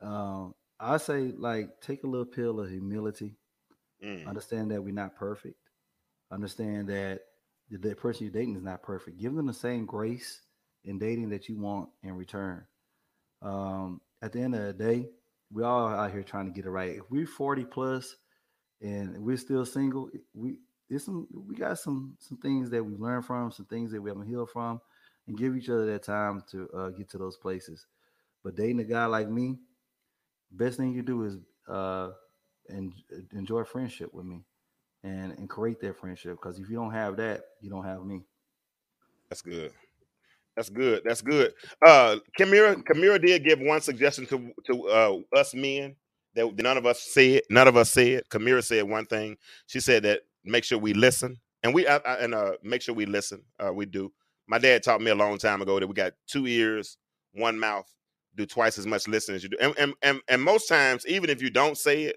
Um, I say like take a little pill of humility. Mm, Understand that we're not perfect. Understand that the, the person you're dating is not perfect. Give them the same grace in dating that you want in return. Um, at the end of the day, we all out here trying to get it right. If we're 40 plus and we're still single, we there's some we got some some things that we've learned from, some things that we haven't healed from, and give each other that time to uh, get to those places. But dating a guy like me, best thing you do is uh, and enjoy friendship with me and and create that friendship. Because if you don't have that, you don't have me. that's good. That's good. That's good. Uh, Kamira, Kamira did give one suggestion to to uh, us men that none of us said. None of us said. Kamira said one thing. She said that make sure we listen, and we I, I, and uh, make sure we listen. Uh, we do. My dad taught me a long time ago that we got two ears, one mouth. Do twice as much listening as you do, and and and, and most times, even if you don't say it,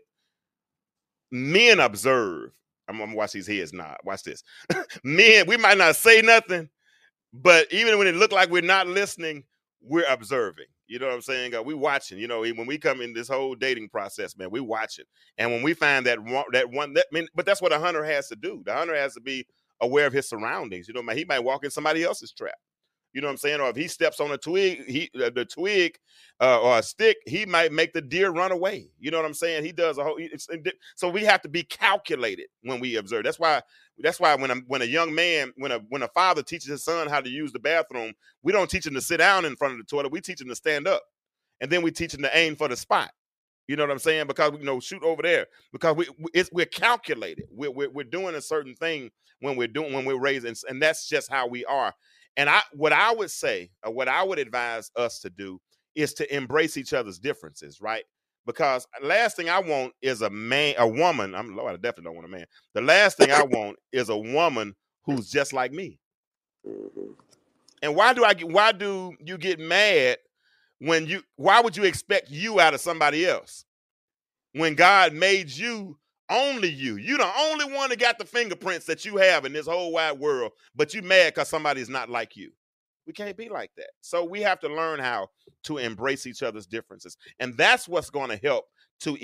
men observe. I'm gonna watch these heads nod. Watch this. men, we might not say nothing, but even when it looked like we're not listening, we're observing. You know what I'm saying? We watching. You know, when we come in this whole dating process, man, we watching. And when we find that one, that one, that I mean, but that's what a hunter has to do. The hunter has to be aware of his surroundings. You know, man, he might walk in somebody else's trap. You know what I'm saying? Or if he steps on a twig, he uh, the twig uh, or a stick, he might make the deer run away. You know what I'm saying? He does a whole. So we have to be calculated when we observe. That's why. That's why when a when a young man, when a when a father teaches his son how to use the bathroom, we don't teach him to sit down in front of the toilet. We teach him to stand up, and then we teach him to aim for the spot. You know what I'm saying? Because we you know shoot over there because we we- we're calculated. We're, we're we're doing a certain thing when we're doing when we're raising, and that's just how we are. And I what I would say, or what I would advise us to do, is to embrace each other's differences, right? Because last thing I want is a man, a woman. I'm Lord, I definitely don't want a man. The last thing I want is a woman who's just like me. Mhm. And why do I get? Why do you get mad when you? Why would you expect you out of somebody else when God made you only you? You the only one that got the fingerprints that you have in this whole wide world, but you mad because somebody's not like you. We can't be like that. So we have to learn how to embrace each other's differences, and that's what's going to help to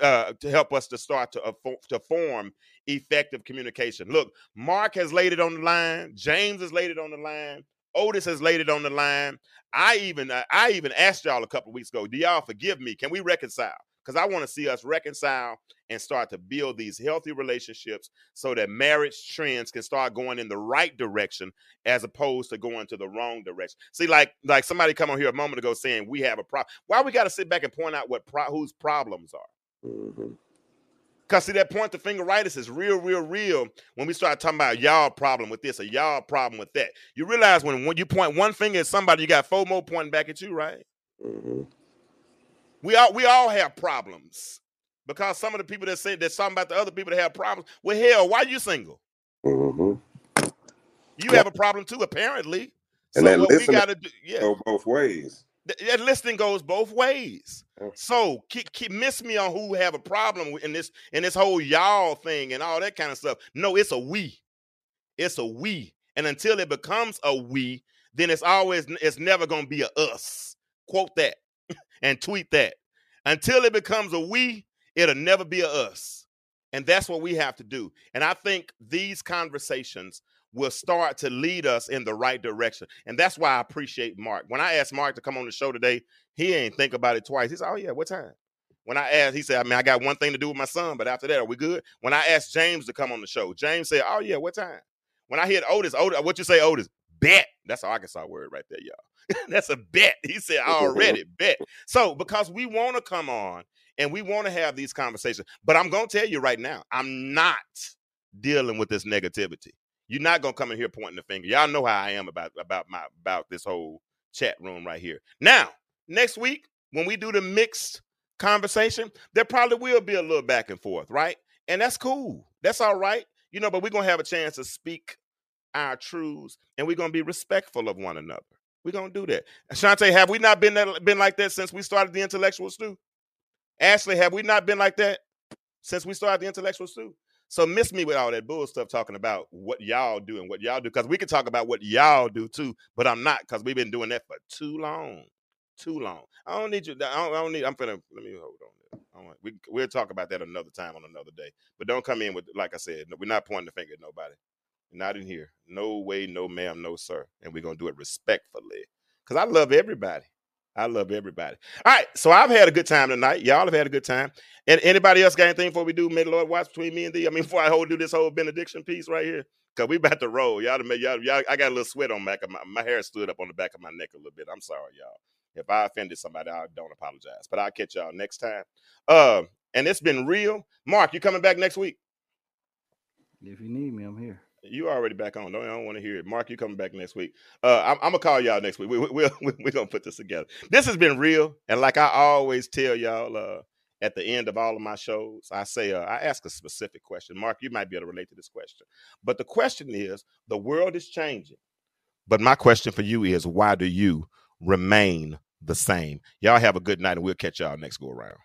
uh, to help us to start to uh, to form effective communication. Look, Mark has laid it on the line. James has laid it on the line. Otis has laid it on the line. I even uh, I even asked y'all a couple weeks ago, do y'all forgive me? Can we reconcile? Because I want to see us reconcile and start to build these healthy relationships so that marriage trends can start going in the right direction as opposed to going to the wrong direction. See, like like somebody come on here a moment ago saying we have a problem. Why we got to sit back and point out what pro- whose problems are? Mhm. Cause see that point the finger fingeritis is real, real, real. When we start talking about y'all problem with this or y'all problem with that, you realize when when you point one finger at somebody, you got four more pointing back at you, right? Mhm. We all we all have problems because some of the people that say there's something about the other people that have problems. Well, hell, why you single? Mhm. You have a problem too, apparently. So And that what we listening got to do, yeah, Go both ways. Th- That listening goes both ways. Yeah. So keep, keep miss me on who have a problem in this in this whole y'all thing and all that kind of stuff. No, it's a we. It's a we. And until it becomes a we, then it's always it's never gonna be a us. Quote that and tweet that. Until it becomes a we, it'll never be a us. And that's what we have to do. And I think these conversations will start to lead us in the right direction. And that's why I appreciate Mark. When I asked Mark to come on the show today, he ain't think about it twice. He said, Oh, yeah, what time? When I asked, he said, I mean, I got one thing to do with my son, but after that, are we good? When I asked James to come on the show, James said, Oh, yeah, what time? When I hit Otis, Otis, what you say, Otis? Bet. That's an Arkansas word right there, y'all. That's a bet. He said, already bet. So, because we want to come on and we want to have these conversations, but I'm going to tell you right now, I'm not dealing with this negativity. You're not gonna come in here pointing the finger. Y'all know how I am about about my about this whole chat room right here. Now, next week when we do the mixed conversation, there probably will be a little back and forth, right? And that's cool. That's all right. You know, but we're gonna have a chance to speak our truths and we're gonna be respectful of one another. We're gonna do that. Shante, have we not been that been like that since we started the intellectual stew? Ashley, have we not been like that since we started the intellectual stew? So miss me with all that bull stuff talking about what y'all do and what y'all do because we can talk about what y'all do too, but I'm not because we've been doing that for too long, too long. I don't need you. I don't, I don't need. I'm finna let me hold on. We we'll talk about that another time on another day. But don't come in with like I said. We're not pointing the finger at nobody. Not in here. No way, no ma'am, no sir. And we're gonna do it respectfully because I love everybody. I love everybody. All right, so I've had a good time tonight. Y'all have had a good time. And anybody else got anything before we do? May the Lord watch between me and thee. I mean, before I hold do this whole benediction piece right here, because we about to roll. Y'all, made- y'all, y'all, I got a little sweat on of my my hair stood up on the back of my neck a little bit. I'm sorry, y'all. If I offended somebody, I don't apologize. But I'll catch y'all next time. Um, and it's been real. Mark, you coming back next week? If you need me, I'm here. You already back on. Don't, I don't want to hear it. Mark, you coming back next week. Uh, I'm, I'm gonna call y'all next week. We, we, we're gonna put this together. This has been real, and like I always tell y'all, uh, at the end of all of my shows, I say, uh, I ask a specific question. Mark, you might be able to relate to this question, but the question is, the world is changing, but my question for you is, why do you remain the same? Y'all have a good night, and we'll catch y'all next go around.